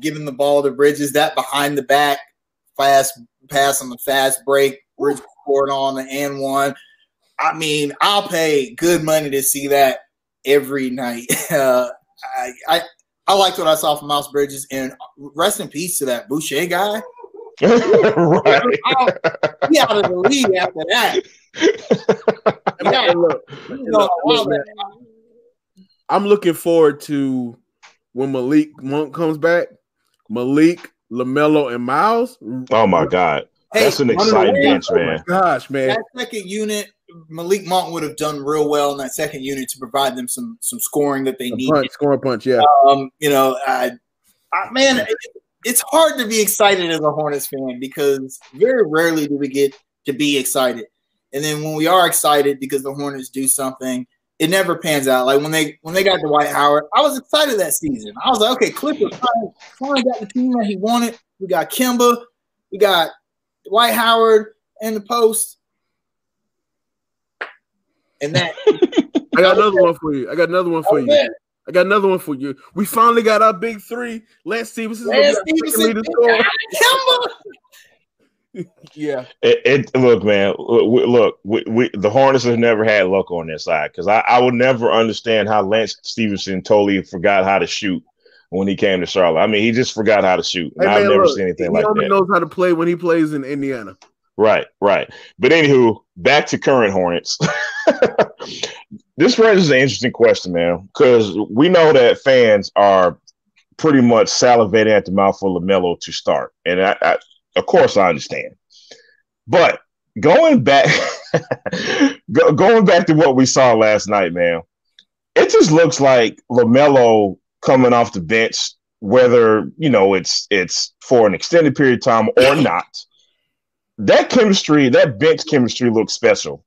giving the ball to Bridges. That behind the back fast pass on the fast break, Bridges scored on the and one. I mean, I'll pay good money to see that every night. Uh, I, I I liked what I saw from Miles Bridges, and rest in peace to that Boucher guy. right. He out of the league after that. yeah. look, look, man, I'm looking forward to when Malik Monk comes back. Malik, Lamelo, and Miles. Oh my god, hey, that's an exciting bench, man. Oh gosh, man, that second unit, Malik Monk would have done real well in that second unit to provide them some some scoring that they need. Scoring punch, yeah. Um, you know, I, I, man, it, it's hard to be excited as a Hornets fan because very rarely do we get to be excited. And then when we are excited because the Hornets do something, it never pans out. Like when they when they got Dwight Howard, I was excited that season. I was like, okay, Clifford finally, got the team that he wanted. We got Kemba, we got Dwight Howard and the post. And that I got another one for you. I got another one for oh, you. I got another one for you. We finally got our big three. Lance Stephenson. Lance Stephenson. Kemba. Yeah. It, it, look, man. Look, we, we, the Hornets have never had luck on their side because I, I would never understand how Lance Stephenson totally forgot how to shoot when he came to Charlotte. I mean, he just forgot how to shoot. Hey, man, I've never look, seen anything like that. He only knows how to play when he plays in Indiana. Right, right. But anywho, back to current Hornets. this raises an interesting question, man, because we know that fans are pretty much salivating at the mouth for Lamelo to start, and I, I, of course, I understand. But going back, going back to what we saw last night, man, it just looks like Lamelo coming off the bench, whether you know it's it's for an extended period of time or not. That chemistry, that bench chemistry, looks special.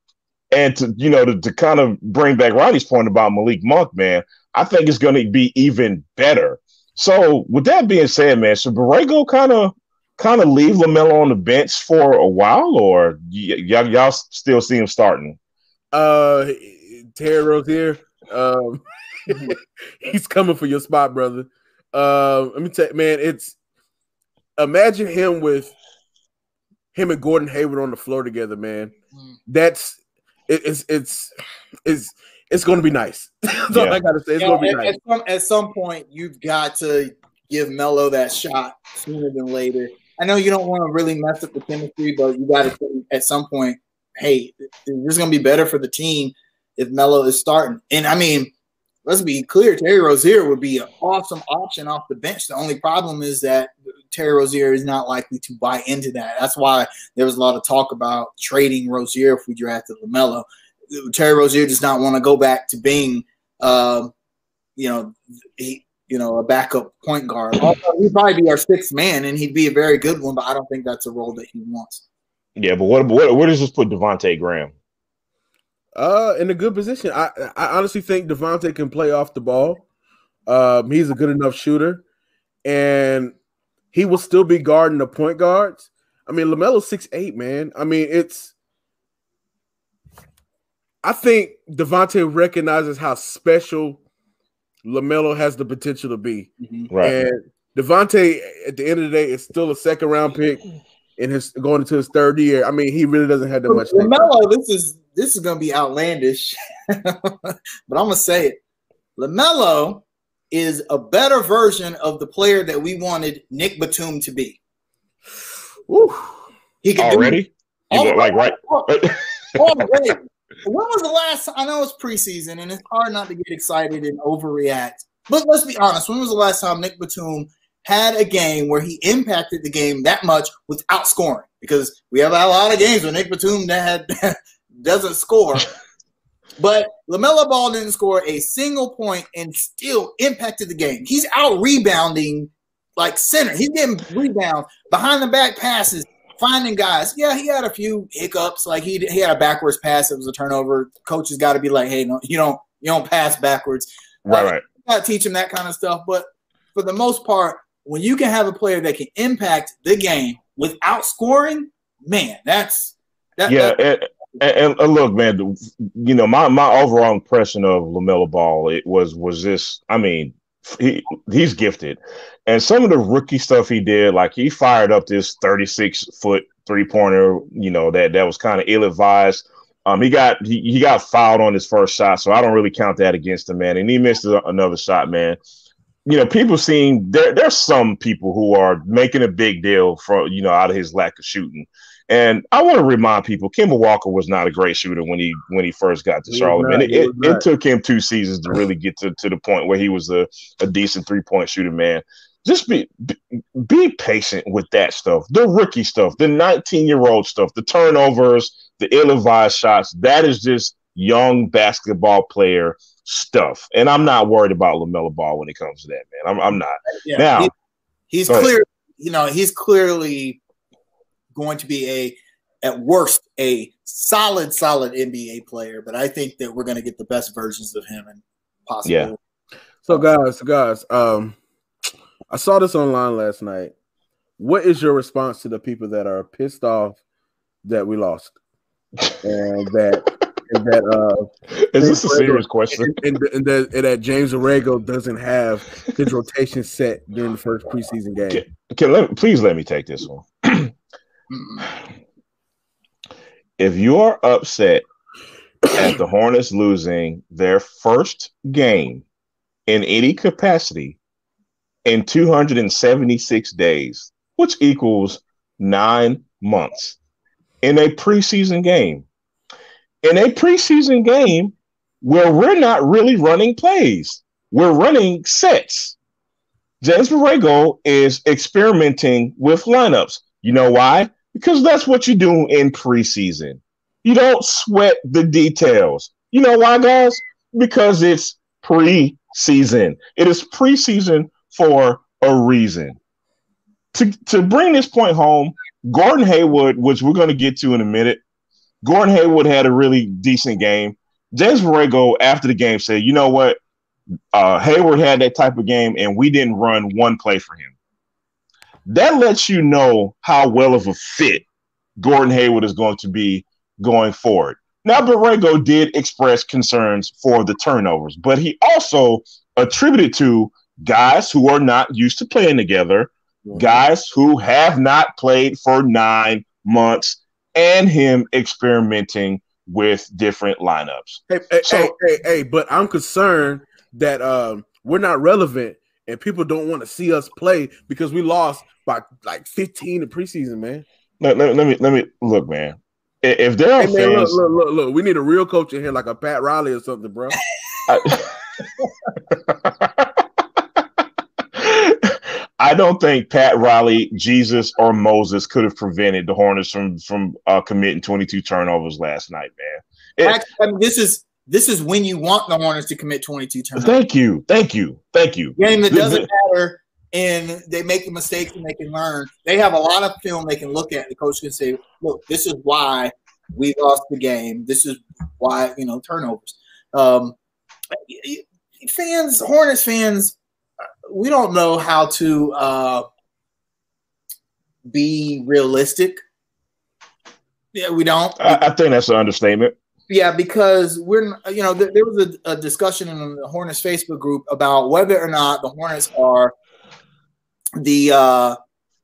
And to you know to, to kind of bring back Ronnie's point about Malik Monk, man, I think it's going to be even better. So with that being said, man, should Borrego kind of kind of leave Lamelo on the bench for a while, or y- y- y'all still see him starting? Uh, Terry Rozier, um, he's coming for your spot, brother. Uh, let me tell you, man, it's imagine him with him and Gordon Hayward on the floor together, man. Mm. That's it, it's it's it's it's going to be nice. That's yeah. all I got to say. It's going to be at, nice. At some, at some point, you've got to give Melo that shot sooner than later. I know you don't want to really mess up the chemistry, but you got to at some point, hey, this is going to be better for the team if Melo is starting. And I mean, let's be clear, Terry Rozier would be an awesome option off the bench. The only problem is that Terry Rozier is not likely to buy into that. That's why there was a lot of talk about trading Rozier if we drafted Lamelo. Terry Rozier does not want to go back to being, uh, you know, he, you know, a backup point guard. he'd probably be our sixth man, and he'd be a very good one. But I don't think that's a role that he wants. Yeah, but what what where does this put Devonte Graham? Uh, in a good position. I I honestly think Devonte can play off the ball. Um, he's a good enough shooter, and he will still be guarding the point guards. I mean, Lamelo's six eight, man. I mean, it's. I think Devonte recognizes how special Lamelo has the potential to be. Mm-hmm. Right. And Devonte, at the end of the day, is still a second round pick in his going into his third year. I mean, he really doesn't have that much. Lamelo, this is this is gonna be outlandish, but I'm gonna say it. Lamelo is a better version of the player that we wanted Nick Batum to be. He can already. Do, like right. already. When was the last? I know it's preseason, and it's hard not to get excited and overreact. But let's be honest. When was the last time Nick Batum had a game where he impacted the game that much without scoring? Because we have a lot of games where Nick Batum that had, doesn't score. But LaMelo Ball didn't score a single point and still impacted the game. He's out rebounding like center. He's getting rebounds behind the back passes, finding guys. Yeah, he had a few hiccups. Like he he had a backwards pass. It was a turnover. Coach has got to be like, hey, no, you don't you don't pass backwards. Right, right. Got to teach him that kind of stuff. But for the most part, when you can have a player that can impact the game without scoring, man, that's that, yeah. That, and, and, and, look, man, you know my my overall impression of Lamelo Ball it was was this. I mean, he he's gifted, and some of the rookie stuff he did, like he fired up this thirty six foot three pointer, you know that that was kind of ill advised. Um, he got he, he got fouled on his first shot, so I don't really count that against him, man. And he missed another shot, man. You know, people seeing there there's some people who are making a big deal for you know out of his lack of shooting. And I want to remind people, Kemba Walker was not a great shooter when he when he first got to Charlotte. And it, it, it, took him two seasons to really get to, to the point where he was a, a decent three point shooter, man. Just be, be be patient with that stuff, the rookie stuff, the 19 year old stuff, the turnovers, the ill advised shots. That is just young basketball player stuff. And I'm not worried about LaMelo Ball when it comes to that, man. I'm, I'm not. Yeah, now, he, he's clear, you know, he's clearly going to be a at worst a solid solid NBA player, but I think that we're going to get the best versions of him and possibly. Yeah. So guys, guys, um, I saw this online last night. What is your response to the people that are pissed off that we lost and that? and that uh, is this a serious question? And, and, and, that, and, that, James Borrego doesn't have his rotation set during the first preseason game. Can, can let, please let me take this one. if you're upset at the Hornets losing their first game in any capacity in 276 days, which equals nine months in a preseason game, in a preseason game where we're not really running plays, we're running sets. James Borrego is experimenting with lineups. You know why? Because that's what you do in preseason. You don't sweat the details. You know why, guys? Because it's preseason. It is preseason for a reason. To, to bring this point home, Gordon Hayward, which we're going to get to in a minute, Gordon Hayward had a really decent game. James Borrego, after the game, said, you know what? Uh, Hayward had that type of game, and we didn't run one play for him that lets you know how well of a fit Gordon Hayward is going to be going forward. Now, Borrego did express concerns for the turnovers, but he also attributed to guys who are not used to playing together, mm-hmm. guys who have not played for nine months, and him experimenting with different lineups. Hey, hey, so, hey, hey, hey, but I'm concerned that um, we're not relevant and people don't want to see us play because we lost by like 15 in preseason, man. Let, let, let me let me look, man. If there are hey, man, fans, look, look, look, look, we need a real coach in here, like a Pat Riley or something, bro. I, I don't think Pat Riley, Jesus, or Moses could have prevented the Hornets from from uh, committing 22 turnovers last night, man. It, I mean, this is this is when you want the Hornets to commit 22 turnovers. Thank you. Thank you. Thank you. Game that doesn't matter and they make the mistakes and they can learn. They have a lot of film they can look at. The coach can say, look, this is why we lost the game. This is why, you know, turnovers. Um, fans, Hornets fans, we don't know how to uh, be realistic. Yeah, we don't. I, I think that's an understatement. Yeah, because we're you know there, there was a, a, discussion in the Hornets Facebook group about whether or not the Hornets are the uh,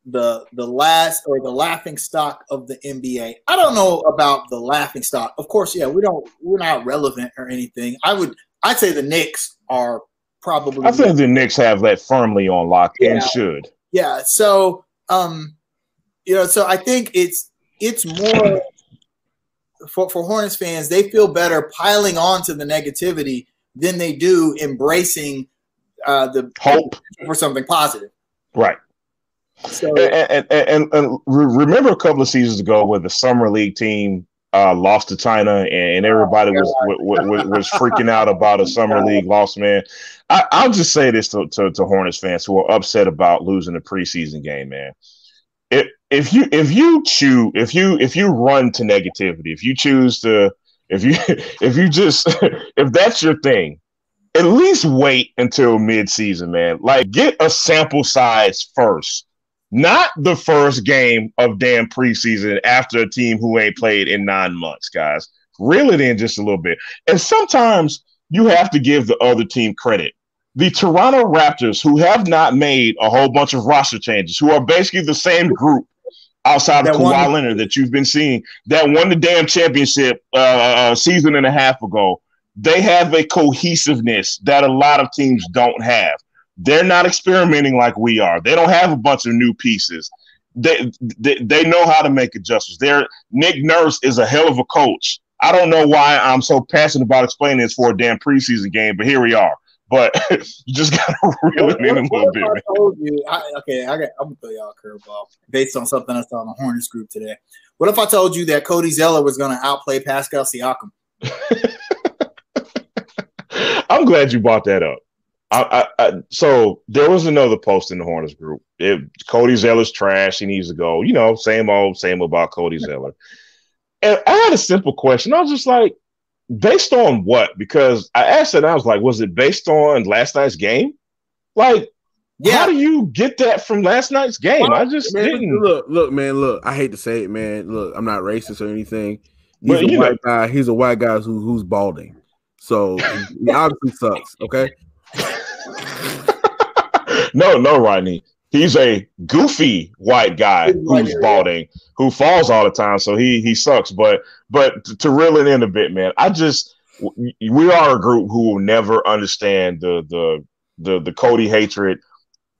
the the last or the laughing stock of the NBA. I don't know about the laughing stock. Of course, yeah, we don't we're not relevant or anything. I would I'd say the Knicks are probably. I think the Knicks have that firmly on lock yeah. and should. Yeah. So um, you know, so I think it's it's more for, for Hornets fans, they feel better piling on to the negativity than they do embracing uh, the hope for something positive. Right. So, and, and, and, and, remember a couple of seasons ago where the summer league team uh, lost to China and everybody was, was, was freaking out about a summer league loss. Man, I, will just say this to, to, to Hornets fans who are upset about losing the preseason game. Man, if if you if you choose if you if you run to negativity, if you choose to if you if you just if that's your thing, at least wait until mid-season, man. Like get a sample size first. Not the first game of damn preseason after a team who ain't played in nine months, guys. Reel it in just a little bit. And sometimes you have to give the other team credit. The Toronto Raptors, who have not made a whole bunch of roster changes, who are basically the same group outside that of Kawhi won- Leonard that you've been seeing, that won the damn championship uh, a season and a half ago, they have a cohesiveness that a lot of teams don't have. They're not experimenting like we are. They don't have a bunch of new pieces. They, they, they know how to make adjustments. They're, Nick Nurse is a hell of a coach. I don't know why I'm so passionate about explaining this for a damn preseason game, but here we are. But you just gotta reel it in a little bit. I told you, I, okay, I got, I'm gonna throw y'all a curveball based on something I saw in the Hornets group today. What if I told you that Cody Zeller was gonna outplay Pascal Siakam? I'm glad you brought that up. I, I, I, so there was another post in the Hornets group. It, Cody Zeller's trash. He needs to go. You know, same old, same about Cody Zeller. And I had a simple question. I was just like, based on what? Because I asked it. I was like, was it based on last night's game? Like, yeah. how do you get that from last night's game? I just man, didn't. Look, look, man, look. I hate to say it, man. Look, I'm not racist or anything. He's but, a white know. guy. He's a white guy who, who's balding. So he obviously sucks. Okay. no, no, Rodney. He's a goofy white guy who's balding, who falls all the time. So he he sucks. But but to reel it in a bit, man, I just we are a group who will never understand the the the the Cody hatred.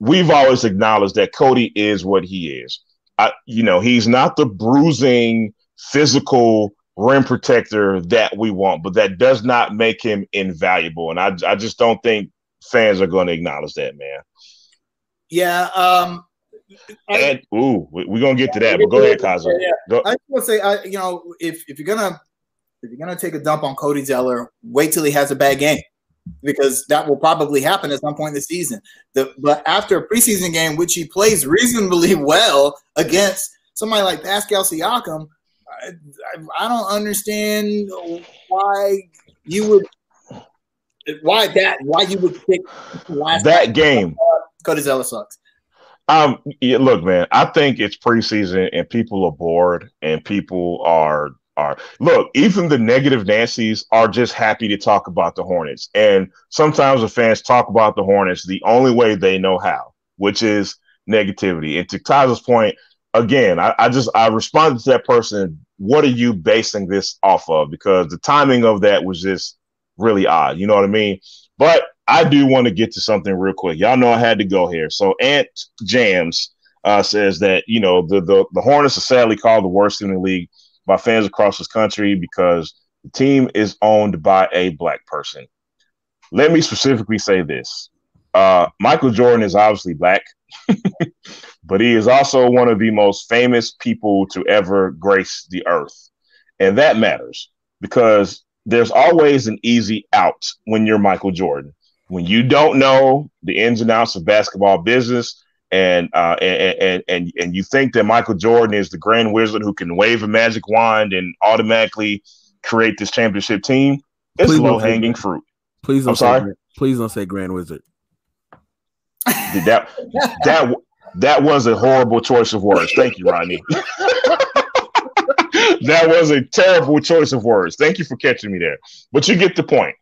We've always acknowledged that Cody is what he is. I, you know, he's not the bruising physical rim protector that we want, but that does not make him invaluable. And I, I just don't think fans are going to acknowledge that, man. Yeah. Um, and ooh, we're gonna get to that, but go ahead, Kaza. Yeah. I just want to say, I, you know, if if you're gonna if you're gonna take a dump on Cody Zeller, wait till he has a bad game because that will probably happen at some point in the season. The, but after a preseason game, which he plays reasonably well against somebody like Pascal Siakam, I, I don't understand why you would why that why you would pick that game. Cody Zeller sucks. Um, yeah, look, man, I think it's preseason and people are bored and people are are look, even the negative Nancy's are just happy to talk about the Hornets. And sometimes the fans talk about the Hornets the only way they know how, which is negativity. And to Tyler's point, again, I, I just I responded to that person. What are you basing this off of? Because the timing of that was just really odd. You know what I mean? But I do want to get to something real quick. Y'all know I had to go here. So Ant Jams uh, says that you know the, the the Hornets are sadly called the worst in the league by fans across this country because the team is owned by a black person. Let me specifically say this: uh, Michael Jordan is obviously black, but he is also one of the most famous people to ever grace the earth, and that matters because there's always an easy out when you're Michael Jordan. When you don't know the ins and outs of basketball business, and uh, and, and and and you think that Michael Jordan is the grand wizard who can wave a magic wand and automatically create this championship team, it's low hanging fruit. Please don't I'm sorry. Say, please don't say grand wizard. that that that was a horrible choice of words. Thank you, Ronnie. that was a terrible choice of words. Thank you for catching me there. But you get the point.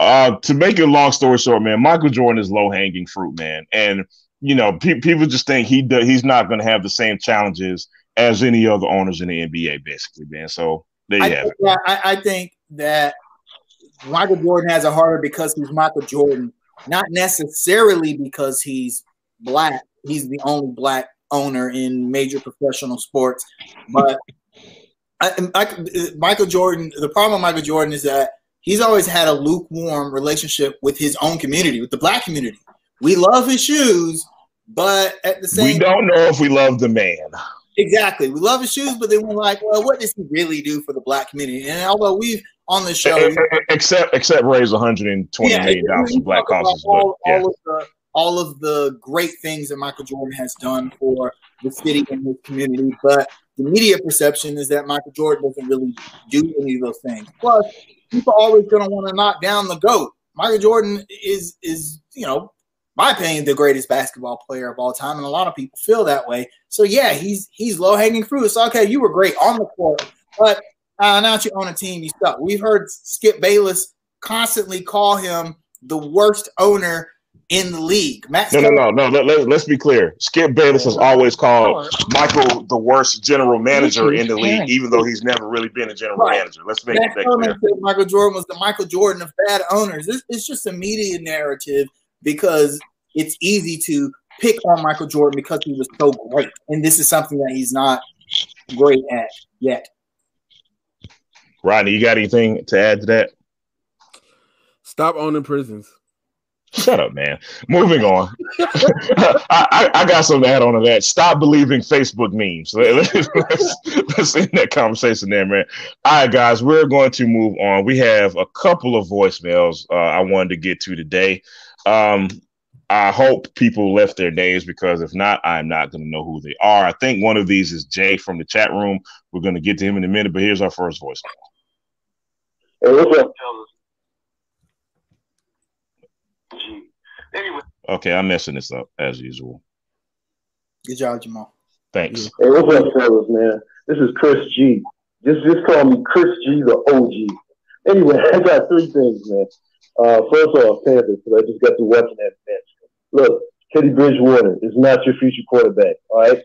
Uh, to make a long story short, man, Michael Jordan is low hanging fruit, man, and you know pe- people just think he do- he's not going to have the same challenges as any other owners in the NBA, basically, man. So there you I, have it. Yeah, I, I think that Michael Jordan has a harder because he's Michael Jordan, not necessarily because he's black. He's the only black owner in major professional sports, but I, I, Michael Jordan. The problem with Michael Jordan is that he's always had a lukewarm relationship with his own community, with the black community. We love his shoes, but at the same, we don't know if we love the man. Exactly, we love his shoes, but then we're like, well, what does he really do for the black community? And although we've on the show, eh, eh, eh, except except raise 120 yeah, million dollars for black causes, all, but, yeah. all of the all of the great things that Michael Jordan has done for the city and his community, but the media perception is that Michael Jordan doesn't really do any of those things. Plus, people are always going to want to knock down the goat. Michael Jordan is is you know my opinion, the greatest basketball player of all time, and a lot of people feel that way. So yeah, he's he's low hanging fruit. It's okay, you were great on the court, but uh, now that you own a team, you suck. We've heard Skip Bayless constantly call him the worst owner in the league. Matt no, no, no, no, no. Let, us be clear. Skip Bayless has always called Michael the worst general manager in the league, even though he's never really been a general right. manager. Let's make Matt that clear. Michael Jordan was the Michael Jordan of bad owners. It's, it's just a media narrative because it's easy to pick on Michael Jordan because he was so great. And this is something that he's not great at yet. Rodney, you got anything to add to that? Stop owning prisons. Shut up, man. Moving on. I, I, I, got some to add on to that. Stop believing Facebook memes. Let's, let's, let's end that conversation there, man. All right, guys, we're going to move on. We have a couple of voicemails uh, I wanted to get to today. Um, I hope people left their names because if not, I'm not going to know who they are. I think one of these is Jay from the chat room. We're going to get to him in a minute, but here's our first voicemail. Hey, what's up, Anyway. Okay, I'm messing this up as usual. Good job, Jamal. Thanks. Hey, what's up, fellas, man? This is Chris G. Just just call me Chris G, the OG. Anyway, I got three things, man. Uh, first off, Panthers, because I just got to watching that bench look, Teddy Bridgewater is not your future quarterback. All right.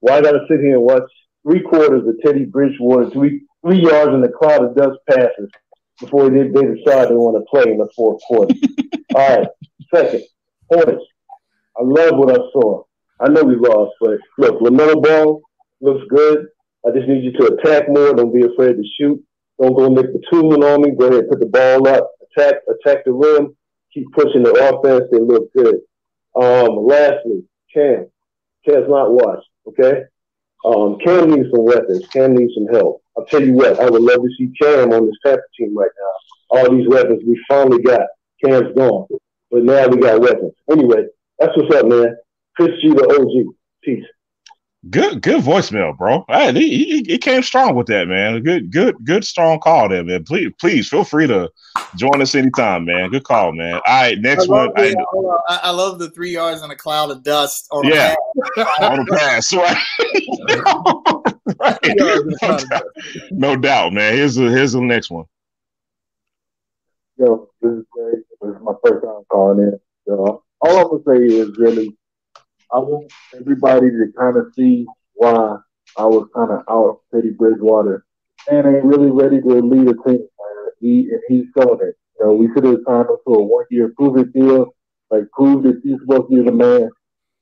Why I got to sit here and watch three quarters of Teddy Bridgewater, three three yards in the cloud of dust passes before they, they decide they want to play in the fourth quarter. all right. Second, Hornets. I love what I saw. I know we lost, but look, LaMelo Ball looks good. I just need you to attack more. Don't be afraid to shoot. Don't go make the tooling on me. Go ahead, put the ball up. Attack, attack the rim. Keep pushing the offense. They look good. Um, lastly, Cam. Cam's not washed, okay? Um, Cam needs some weapons. Cam needs some help. I'll tell you what, I would love to see Cam on this Panther team right now. All these weapons we finally got. Cam's gone. But now we got weapons. Anyway, that's what's up, man. Chris G, the OG. Peace. Good, good voicemail, bro. Right, he, he, he, came strong with that, man. Good, good, good, strong call there, man. Please, please feel free to join us anytime, man. Good call, man. All right, next I one. The, I, I, love the three yards in a cloud of dust. On yeah, on the pass, right? right. No, doubt. no doubt, man. Here's the here's the next one. Yo, this is great. This is my first time calling in. So all I'm gonna say is really I want everybody to kind of see why I was kind of out Teddy Bridgewater. And ain't really ready to lead a team. Uh, he and he's showing it. You know, we should have signed him to a one year prove it deal, like prove that he's supposed to be the man.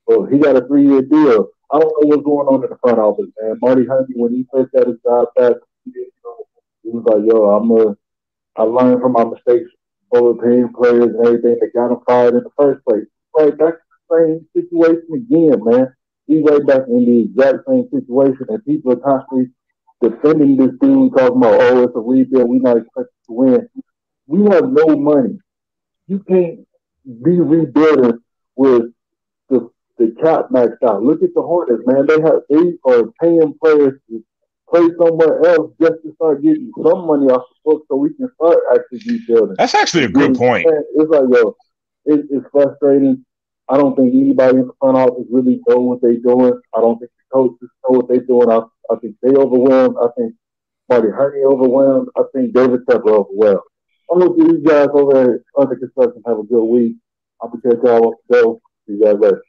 Well, he got a three year deal. I don't know what's going on in the front office, man. Marty Hurney, when he first got his job back, he was like, "Yo, I'm a, I learned from my mistakes, overpaying players and everything that got him fired in the first place." Right back to the same situation again, man. He's right back in the exact same situation, and people are constantly defending this dude, talking about, oh, it's a rebuild, we're not expected to win. We have no money. You can't be rebuilding with the the cap maxed out. Look at the Hornets, man. They have they are paying players to play somewhere else just to start getting some money off the book so we can start actually rebuilding. That's actually a good point. It's like, yo, it, it's frustrating. I don't think anybody in the front office really know what they're doing. I don't think the coaches know what they're doing. I, I think they overwhelmed. I think Marty Hurney overwhelmed. I think David Tepper overwhelmed. I'm going to these guys over there under construction have a good week. I'll be catch y'all on the show. See you guys later.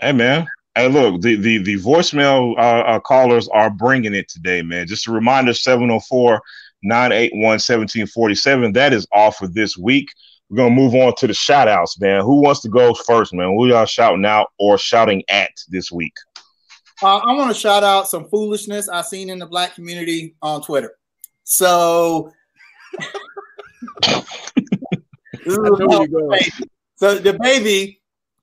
Hey, man. Hey, look, the, the, the voicemail uh, uh, callers are bringing it today, man. Just a reminder 704 981 1747. That is all for this week. We're gonna move on to the shout outs, man. Who wants to go first, man? Who y'all shouting out or shouting at this week? uh, I want to shout out some foolishness I seen in the black community on Twitter. So, so the baby,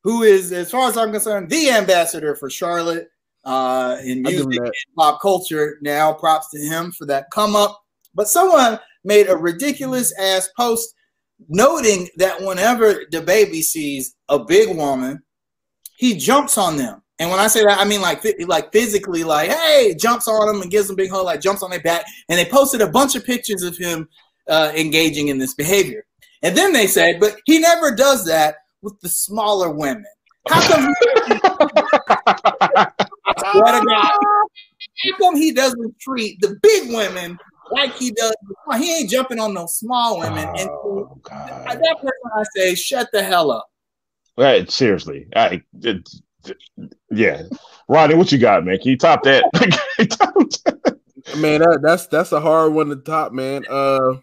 who is, as far as I'm concerned, the ambassador for Charlotte uh, in music and pop culture. Now, props to him for that come up. But someone made a ridiculous ass post noting that whenever DaBaby sees a big woman, he jumps on them. And when I say that, I mean like like physically, like hey, jumps on them and gives them a big hug, like jumps on their back. And they posted a bunch of pictures of him uh, engaging in this behavior. And then they said, but he never does that with the smaller women. How come? He, I swear how come he doesn't treat the big women like he does? He ain't jumping on no small women. and oh, at that point, I say, shut the hell up. Right, seriously. I, it, yeah, Ronnie, what you got, man? Can you top that? man, that, that's that's a hard one to top, man. Uh,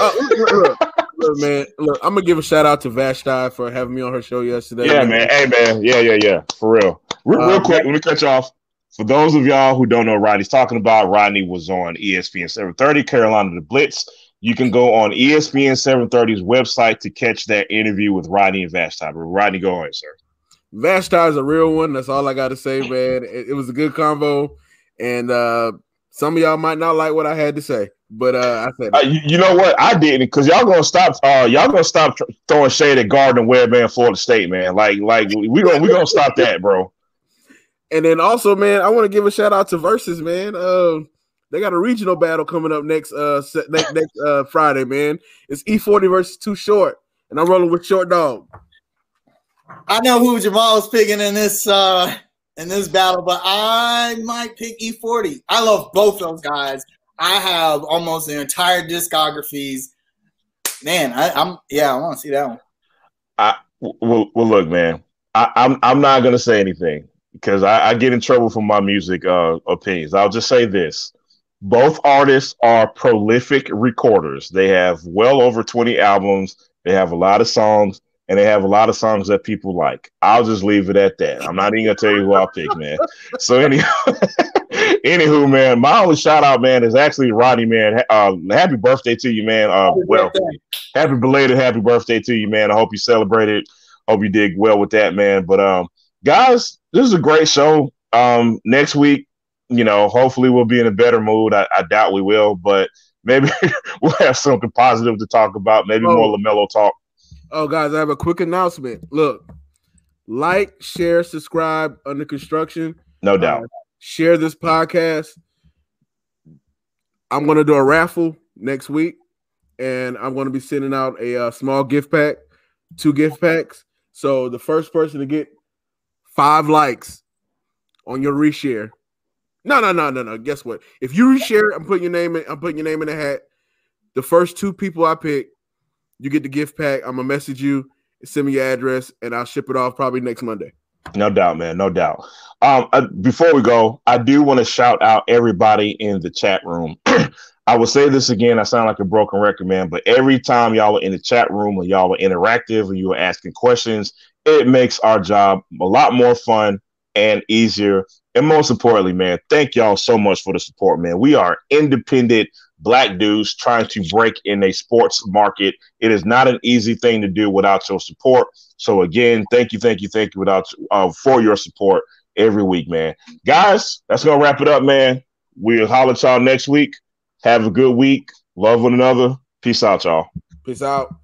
uh look, look, look, man, look, I'm gonna give a shout out to Vashti for having me on her show yesterday. Yeah, man. Hey, man. Yeah, yeah, yeah. For real. Real, real um, quick, let me cut you off. For those of y'all who don't know Rodney's talking about, Rodney was on ESPN 730, Carolina the Blitz. You can go on ESPN 730's website to catch that interview with Rodney and Vashti. Rodney, go ahead, sir. Vashti is a real one. That's all I got to say, man. It, it, was a good convo, and uh, some of y'all might not like what I had to say, but uh, I said, uh, you, you, know what? I didn't because y'all gonna stop. Uh, y'all gonna stop throwing shade at Gardner Webb and Florida State, man. Like, like we gonna we gonna stop that, bro. And then also, man, I want to give a shout out to Verzuz, man. Uh, they got a regional battle coming up next uh next next uh Friday, man. It's E40 versus Too Short, and I'm rolling with Short Dog. I know who Jamal's picking in this uh in this battle, but I might pick E40. I love both those guys. I have almost their entire discographies. Man, I, am yeah, I want to see that one. I well, well look, man. I, I'm I'm not gonna say anything because I, I, get in trouble for my music uh, opinions. I'll just say this: both artists are prolific recorders. They have well over 20 albums. They have a lot of songs and they have a lot of songs that people like. I'll just leave it at that. I'm not even gonna tell you who I pick, man. So anyhow, anywho, man, my only shout out, man, is actually Rodney, man. Uh, happy birthday to you, man. Uh, happy well, birthday. happy belated happy birthday to you, man. I hope you celebrated. Hope you did well with that, man. But um, guys, this is a great show. Um, next week, you know, hopefully we'll be in a better mood. I, I doubt we will, but maybe we'll have something positive to talk about. Maybe oh. more Lamelo talk. Oh, guys, I have a quick announcement. Look, like, share, subscribe under construction. No doubt. Uh, share this podcast. I'm going to do a raffle next week, and I'm going to be sending out a uh, small gift pack, two gift packs. So the first person to get five likes on your reshare. No, no, no, no, no. Guess what? If you reshare, I'm putting your name in. I'm putting your name in the hat. The first two people I pick you get the gift pack. I'm gonna message you, send me your address, and I'll ship it off probably next Monday. No doubt, man. No doubt. Um, uh, before we go, I do want to shout out everybody in the chat room. I will say this again. I sound like a broken record, man. But every time y'all are in the chat room or y'all are interactive or you are asking questions, it makes our job a lot more fun and easier. And most importantly, man, thank y'all so much for the support, man. We are independent black dudes trying to break in a sports market. It is not an easy thing to do without your support. So again, thank you, thank you, thank you without uh, for your support every week, man. Guys, that's gonna wrap it up, man. We'll holler at y'all next week. Have a good week. Love one another. Peace out, y'all. Peace out.